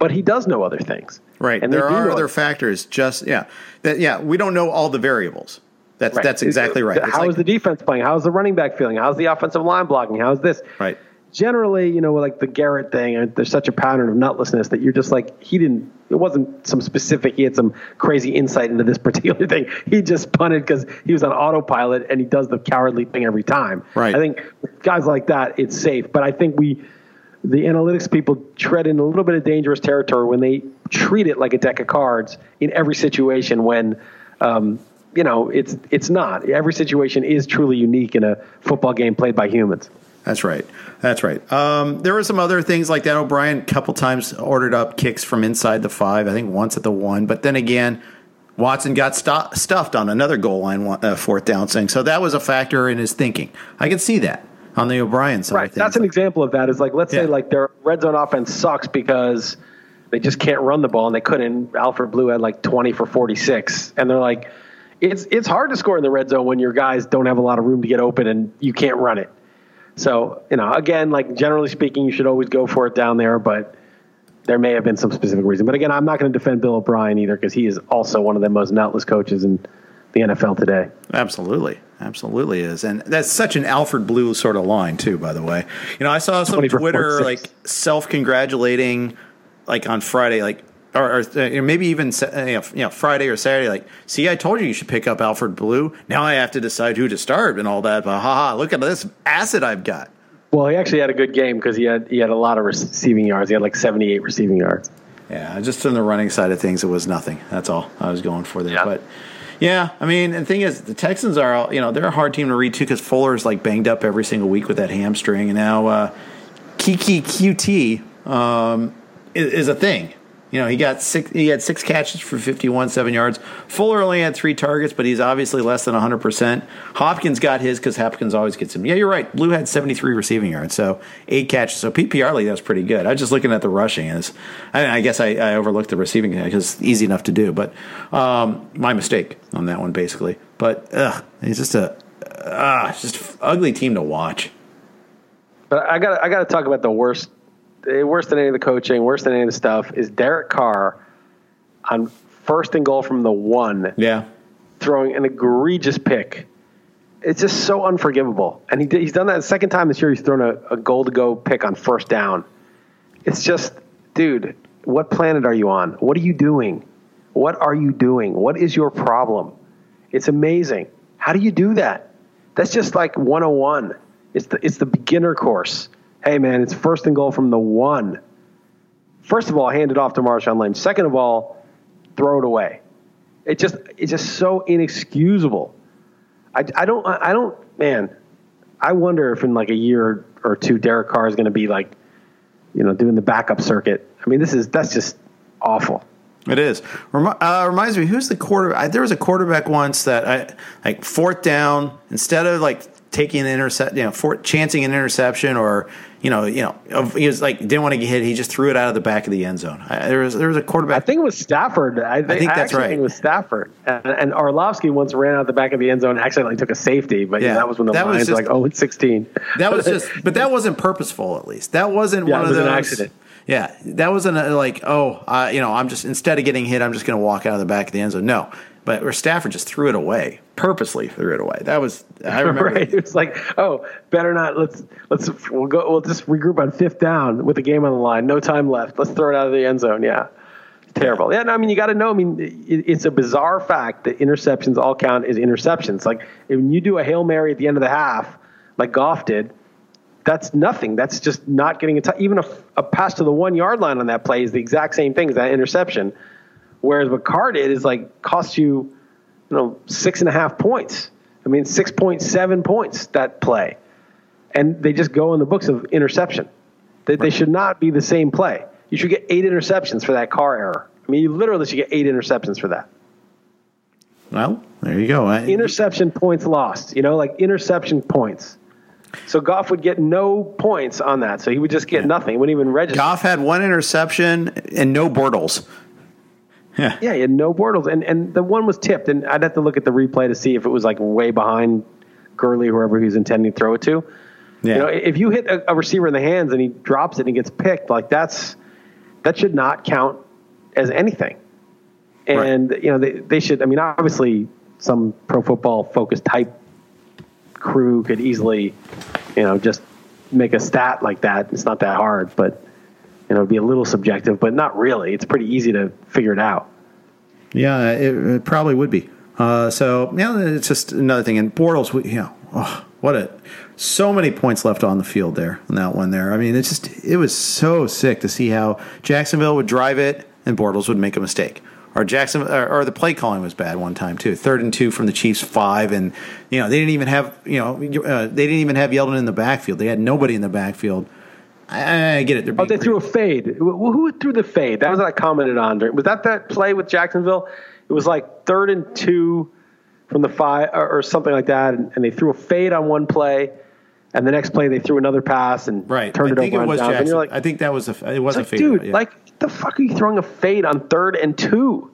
But he does know other things, Right. And there are other factors. Just yeah. That yeah. We don't know all the variables. That's Right. that's exactly uh, right. How It's is like- the defense playing? How's the running back feeling? How's the offensive line blocking? How's this? Right. Generally, you know, like the Garrett thing, there's such a pattern of nutlessness that you're just like, he didn't, it wasn't some specific, he had some crazy insight into this particular thing. He just punted because he was on autopilot and he does the cowardly thing every time. Right. I think guys like that, it's safe. But I think we, the analytics people tread in a little bit of dangerous territory when they treat it like a deck of cards in every situation when, um, you know, it's it's not. Every situation is truly unique in a football game played by humans. That's right. That's right. Um, there were some other things like that. O'Brien a couple times ordered up kicks from inside the five. I think once at the one, but then again, Watson got stu- stuffed on another goal line uh, fourth down thing. So that was a factor in his thinking. I can see that on the O'Brien side. Right. That's an example of that. Is like let's yeah. say like their red zone offense sucks because they just can't run the ball and they couldn't. Alfred Blue had like twenty for forty six, and they're like it's it's hard to score in the red zone when your guys don't have a lot of room to get open and you can't run it. So you know, again, like generally speaking, you should always go for it down there, but there may have been some specific reason. But again, I'm not going to defend Bill O'Brien either because he is also one of the most nutless coaches in the NFL today. Absolutely. Absolutely is. And that's such an Alfred Blue sort of line, too, by the way. You know, I saw some Twitter like self congratulating, like on Friday, like or, or uh, maybe even uh, you know, Friday or Saturday, like, see, I told you you should pick up Alfred Blue. Now I have to decide who to start and all that. But haha, look at this acid I've got. Well, he actually had a good game because he had he had a lot of receiving yards. He had like seventy eight receiving yards. Yeah, just on the running side of things, it was nothing. That's all I was going for there. Yeah. But yeah, I mean, the thing is, the Texans are you know they're a hard team to read too because Fuller's like banged up every single week with that hamstring, and now uh, Keke Coutee um, is, is a thing. You know, he got six. He had six catches for fifty-one, seven yards. Fuller only had three targets, but he's obviously less than hundred percent. Hopkins got his because Hopkins always gets him. Yeah, you're right. Blue had seventy-three receiving yards, so eight catches. So PPR league that's pretty good. I was just looking at the rushing. As I, mean, I guess I, I, overlooked the receiving because easy enough to do, but um, my mistake on that one basically. But ugh, it's just a uh, just ugly team to watch. But I got I got to talk about the worst Eh, worse than any of the coaching, worse than any of the stuff, is Derek Carr on first and goal from the one. Yeah. Throwing an egregious pick. It's just so unforgivable. And he he's done that the second time this year. He's thrown a, a goal to go pick on first down. It's just, dude, what planet are you on? What are you doing? What are you doing? What is your problem? It's amazing. How do you do that? That's just like 101. It's the, it's the beginner course hey, man, it's first and goal from the one. First of all, hand it off to Marshawn Lynch. Second of all, throw it away. It just it's just so inexcusable. I, I don't I don't man. I wonder if in like a year or two, Derek Carr is going to be like, you know, doing the backup circuit. I mean, this is that's just awful. It is. Remi- uh, reminds me, who's the quarterback? There was a quarterback once that I like fourth down instead of like taking an intercept, you know, for, chancing an interception or you know, you know, he was like didn't want to get hit. He just threw it out of the back of the end zone. I, there was there was a quarterback. I think it was Stafford. I think, I think that's I right. Think it was Stafford. And, and Orlovsky once ran out of the back of the end zone. Accidentally took a safety, but yeah, yeah that was when the that Lions just, were like, oh, it's sixteen. That was just, but that wasn't purposeful. At least that wasn't yeah, one of those. An accident. Yeah, that wasn't a, like, oh, uh, you know, I'm just instead of getting hit, I'm just going to walk out of the back of the end zone. No, but Stafford just threw it away, purposely threw it away. That was I remember. right. It was like, oh, better not. Let's let's we'll go. We'll just regroup on fifth down with the game on the line. No time left. Let's throw it out of the end zone. Yeah, terrible. Yeah, no, I mean you got to know. I mean, it, it's a bizarre fact that interceptions all count as interceptions. Like when you do a hail mary at the end of the half, like Goff did, that's nothing. That's just not getting a t- even a, a pass to the one yard line on that play is the exact same thing as that interception. Whereas what Carr did is like cost you, you know, six and a half points. I mean, 6.7 points that play. And they just go in the books of interception. They, they should not be the same play. You should get eight interceptions for that Carr error. I mean, you literally should get eight interceptions for that. Well, there you go. I, interception points lost, you know, like interception points. So Goff would get no points on that. So he would just get yeah. nothing. He wouldn't even register. Goff had one interception and no Bortles. Yeah. Yeah, he had no Bortles. And and the one was tipped, and I'd have to look at the replay to see if it was like way behind Gurley, whoever he's intending to throw it to. Yeah. You know, if you hit a, a, receiver in the hands and he drops it and he gets picked, like that's that should not count as anything. And right. you know, they they should I mean obviously some pro football focused type crew could easily, you know, just make a stat like that. It's not that hard, but you know, be a little subjective, but not really. It's pretty easy to figure it out. Yeah, it, it probably would be. Uh, so yeah, it's just another thing. And Bortles, you know, oh, what a so many points left on the field there on that one there. I mean, it's just it was so sick to see how Jacksonville would drive it and Bortles would make a mistake. Or Jackson, or, or the play calling was bad one time too. Third and two from the Chiefs five, and you know they didn't even have you know uh, they didn't even have Yeldon in the backfield. They had nobody in the backfield. I, I get it. oh, they threw a fade. Who threw the fade? That was what I commented on. Was that that play with Jacksonville? It was like third and two from the five or, or something like that, and, and, they threw a fade on one play, and the next play they threw another pass and right. turned I it over. It was. And you're like, I think that was a it was a like, fade, dude. Yeah. Like the fuck are you throwing a fade on third and two?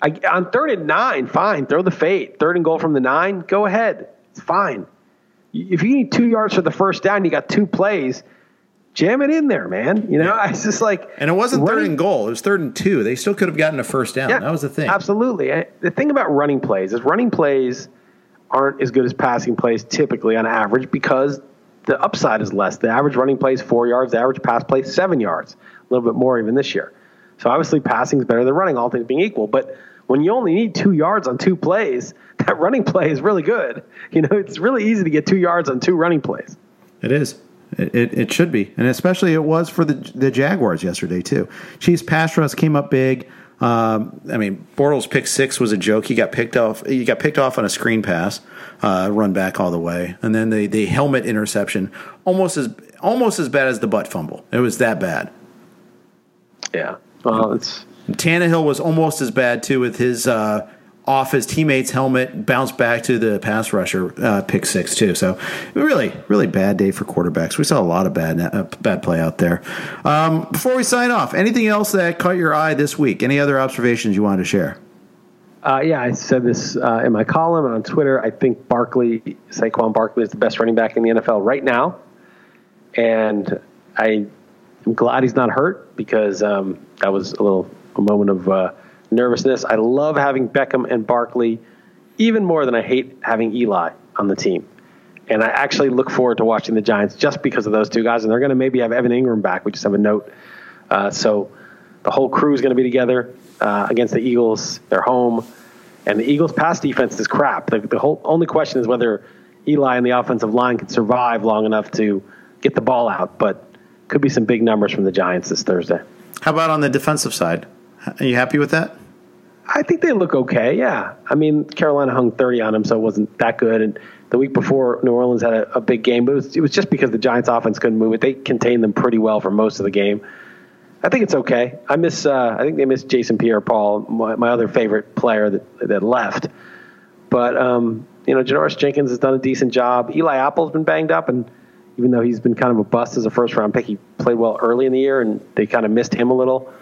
I, on third and nine, fine, throw the fade. Third and goal from the nine, go ahead. It's fine. If you need two yards for the first down, you got two plays jam it in there, man. You know, I was just like, and it wasn't running, third and goal; it was third and two. They still could have gotten a first down. Yeah, that was the thing. Absolutely. The thing about running plays is running plays aren't as good as passing plays typically on average because the upside is less. The average running play is four yards. The average pass play is seven yards, a little bit more even this year. So obviously, passing is better than running, all things being equal. But when you only need two yards on two plays, that running play is really good. You know, it's really easy to get two yards on two running plays. It is. It, it, it, should be, and especially it was for the the Jaguars yesterday too. Chiefs pass rush came up big. Um, I mean, Bortles pick six was a joke. He got picked off. He got picked off on a screen pass, uh, run back all the way, and then the the helmet interception almost as almost as bad as the butt fumble. It was that bad. Yeah, well, it's Tannehill was almost as bad too with his. Uh, off his teammate's helmet, bounced back to the pass rusher, uh, pick six too. So really, really bad day for quarterbacks. We saw a lot of bad uh, bad play out there. Um, before we sign off, anything else that caught your eye this week? Any other observations you wanted to share? Uh, yeah, I said this uh, in my column and on Twitter. I think Barkley, Saquon Barkley, is the best running back in the NFL right now, and I am glad he's not hurt because um, that was a little a moment of uh, nervousness. I love having Beckham and Barkley even more than I hate having Eli on the team. And I actually look forward to watching the Giants just because of those two guys. And they're going to maybe have Evan Engram back. We just have a note. Uh, so the whole crew is going to be together uh, against the Eagles. They're home. And the Eagles' pass defense is crap. The, the whole only question is whether Eli and the offensive line can survive long enough to get the ball out. But could be some big numbers from the Giants this Thursday. How about on the defensive side? Are you happy with that? I think they look okay. Yeah, I mean Carolina hung 30 on them, so it wasn't that good. And the week before, New Orleans had a, a big game, but it was, it was, just because the Giants' offense couldn't move it. They contained them pretty well for most of the game. I think it's okay. I miss. Uh, I think they missed Jason Pierre-Paul, my, my, other favorite player that that left. But um, you know, Janoris Jenkins has done a decent job. Eli Apple's been banged up, and even though he's been kind of a bust as a first round pick, he played well early in the year, and they kind of missed him a little.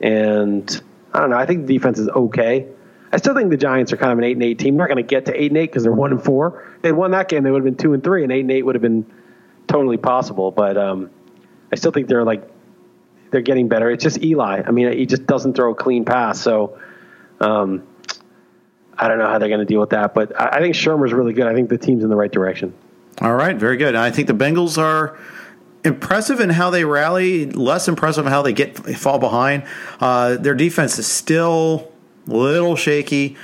And I don't know. I think the defense is okay. I still think the Giants are kind of an eight and eight team. They're not going to get to eight and eight because they're one and four. If they won that game, they would have been two and three, and eight and eight would have been totally possible. But um, I still think they're like they're getting better. It's just Eli. I mean, he just doesn't throw a clean pass. So um, I don't know how they're going to deal with that. But I, I think Shurmur's really good. I think the team's in the right direction. All right, very good. I think the Bengals are impressive in how they rally, less impressive in how they get fall behind. Uh, their defense is still a little shaky.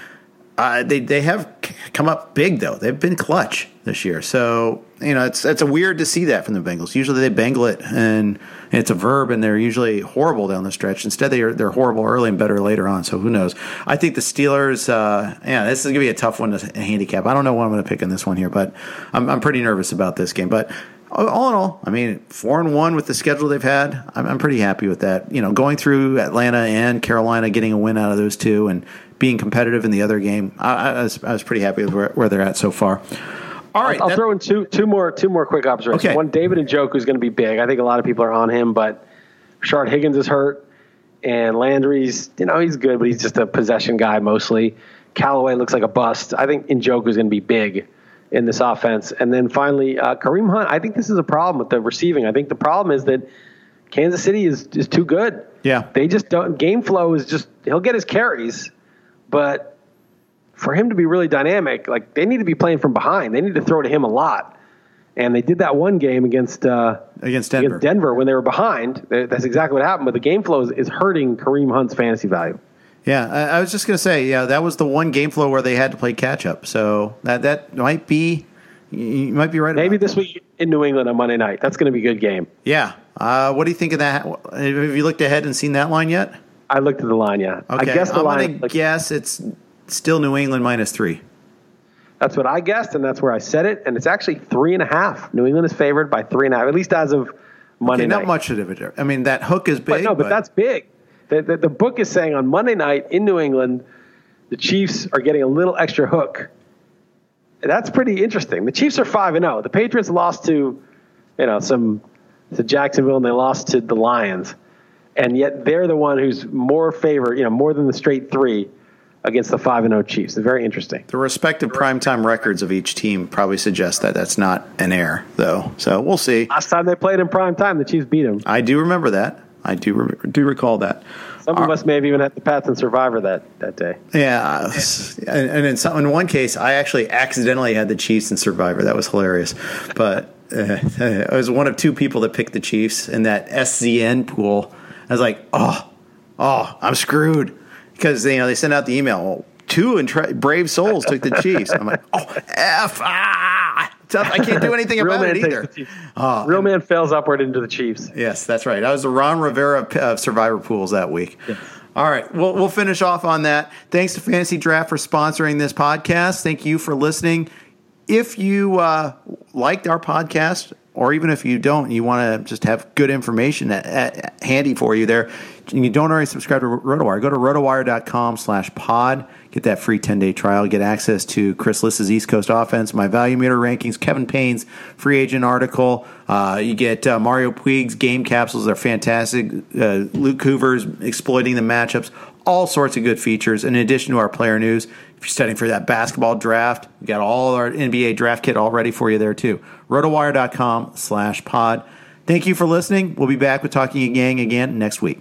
Uh, they they have come up big though. They've been clutch this year, so you know it's it's a weird to see that from the Bengals. Usually they bangle it and it's a verb, and they're usually horrible down the stretch. Instead, they are they're horrible early and better later on. So who knows? I think the Steelers. Uh, yeah, this is gonna be a tough one to handicap. I don't know what I'm gonna pick in this one here, but I'm I'm pretty nervous about this game. But Oh, all in all, I mean, four and one with the schedule they've had, I'm, I'm, pretty happy with that. You know, going through Atlanta and Carolina, getting a win out of those two, and being competitive in the other game, I, I, was, I was, pretty happy with where, where, they're at so far. All right, I'll, I'll throw in two two more two more quick observations. Okay. One, David Njoku is going to be big. I think a lot of people are on him, but Shard Higgins is hurt, and Landry's you know he's good, but he's just a possession guy mostly. Callaway looks like a bust. I think Njoku is going to be big in this offense. And then finally, uh, Kareem Hunt. I think this is a problem with the receiving. I think the problem is that Kansas City is is too good. Yeah, they just don't. Game flow is just he'll get his carries, but for him to be really dynamic, like they need to be playing from behind. They need to throw to him a lot. And they did that one game against uh, against Denver. against Denver when they were behind. That's exactly what happened. But the game flow is, is hurting Kareem Hunt's fantasy value. Yeah, I, I was just going to say, yeah, that was the one game flow where they had to play catch up. So that that might be, you might be right. Maybe this that. week in New England on Monday night. That's going to be a good game. Yeah. Uh, what do you think of that? Have you looked ahead and seen that line yet? I looked at the line. Yeah, Okay. I guess the I'm line. gonna like, guess it's still New England minus three. That's what I guessed, and that's where I said it. And it's actually three and a half. New England is favored by three and a half, at least as of Monday Okay, night. not much of it. I mean, that hook is big. But no, but, that's big. The, the, the book is saying on Monday night in New England, the Chiefs are getting a little extra hook. That's pretty interesting. The Chiefs are five and zero. The Patriots lost to, you know, some to Jacksonville, and they lost to the Lions, and yet they're the one who's more favored, you know, more than the straight three against the five and zero Chiefs. It's very interesting. the respective primetime records of each team probably suggest that that's not an error, though. So we'll see. Last time they played in prime time, the Chiefs beat them. I do remember that. I do re- do recall that. Some of us may have even had the Pats and Survivor that, that day. Yeah, and, and in, some, in one case, I actually accidentally had the Chiefs in Survivor. That was hilarious, but uh, I was one of two people that picked the Chiefs in that SZN pool. I was like, oh, oh, I'm screwed because you know they sent out the email. Two and tra- brave souls took the Chiefs. I'm like, oh, f ah, tough. I can't do anything about man it either. Oh, Real man fails upward into the Chiefs. Yes, that's right. I was the Ron Rivera of uh, Survivor pools that week. All right, we'll, we'll finish off on that. Thanks to Fantasy Draft for sponsoring this podcast. Thank you for listening. If you uh, liked our podcast, or even if you don't, you want to just have good information at, at, handy for you there, and you don't already subscribe to RotoWire, go to rotowire.com slash pod. Get that free 10-day trial. Get access to Chris Liss's East Coast offense, my value meter rankings, Kevin Payne's free agent article. Uh, you get uh, Mario Puig's game capsules. They're fantastic. Uh, Luke Hoover's exploiting the matchups. All sorts of good features. In addition to our player news, if you're studying for that basketball draft, we've got all our NBA draft kit all ready for you there too. Rotowire.com slash pod. Thank you for listening. We'll be back with Talking Yang again next week.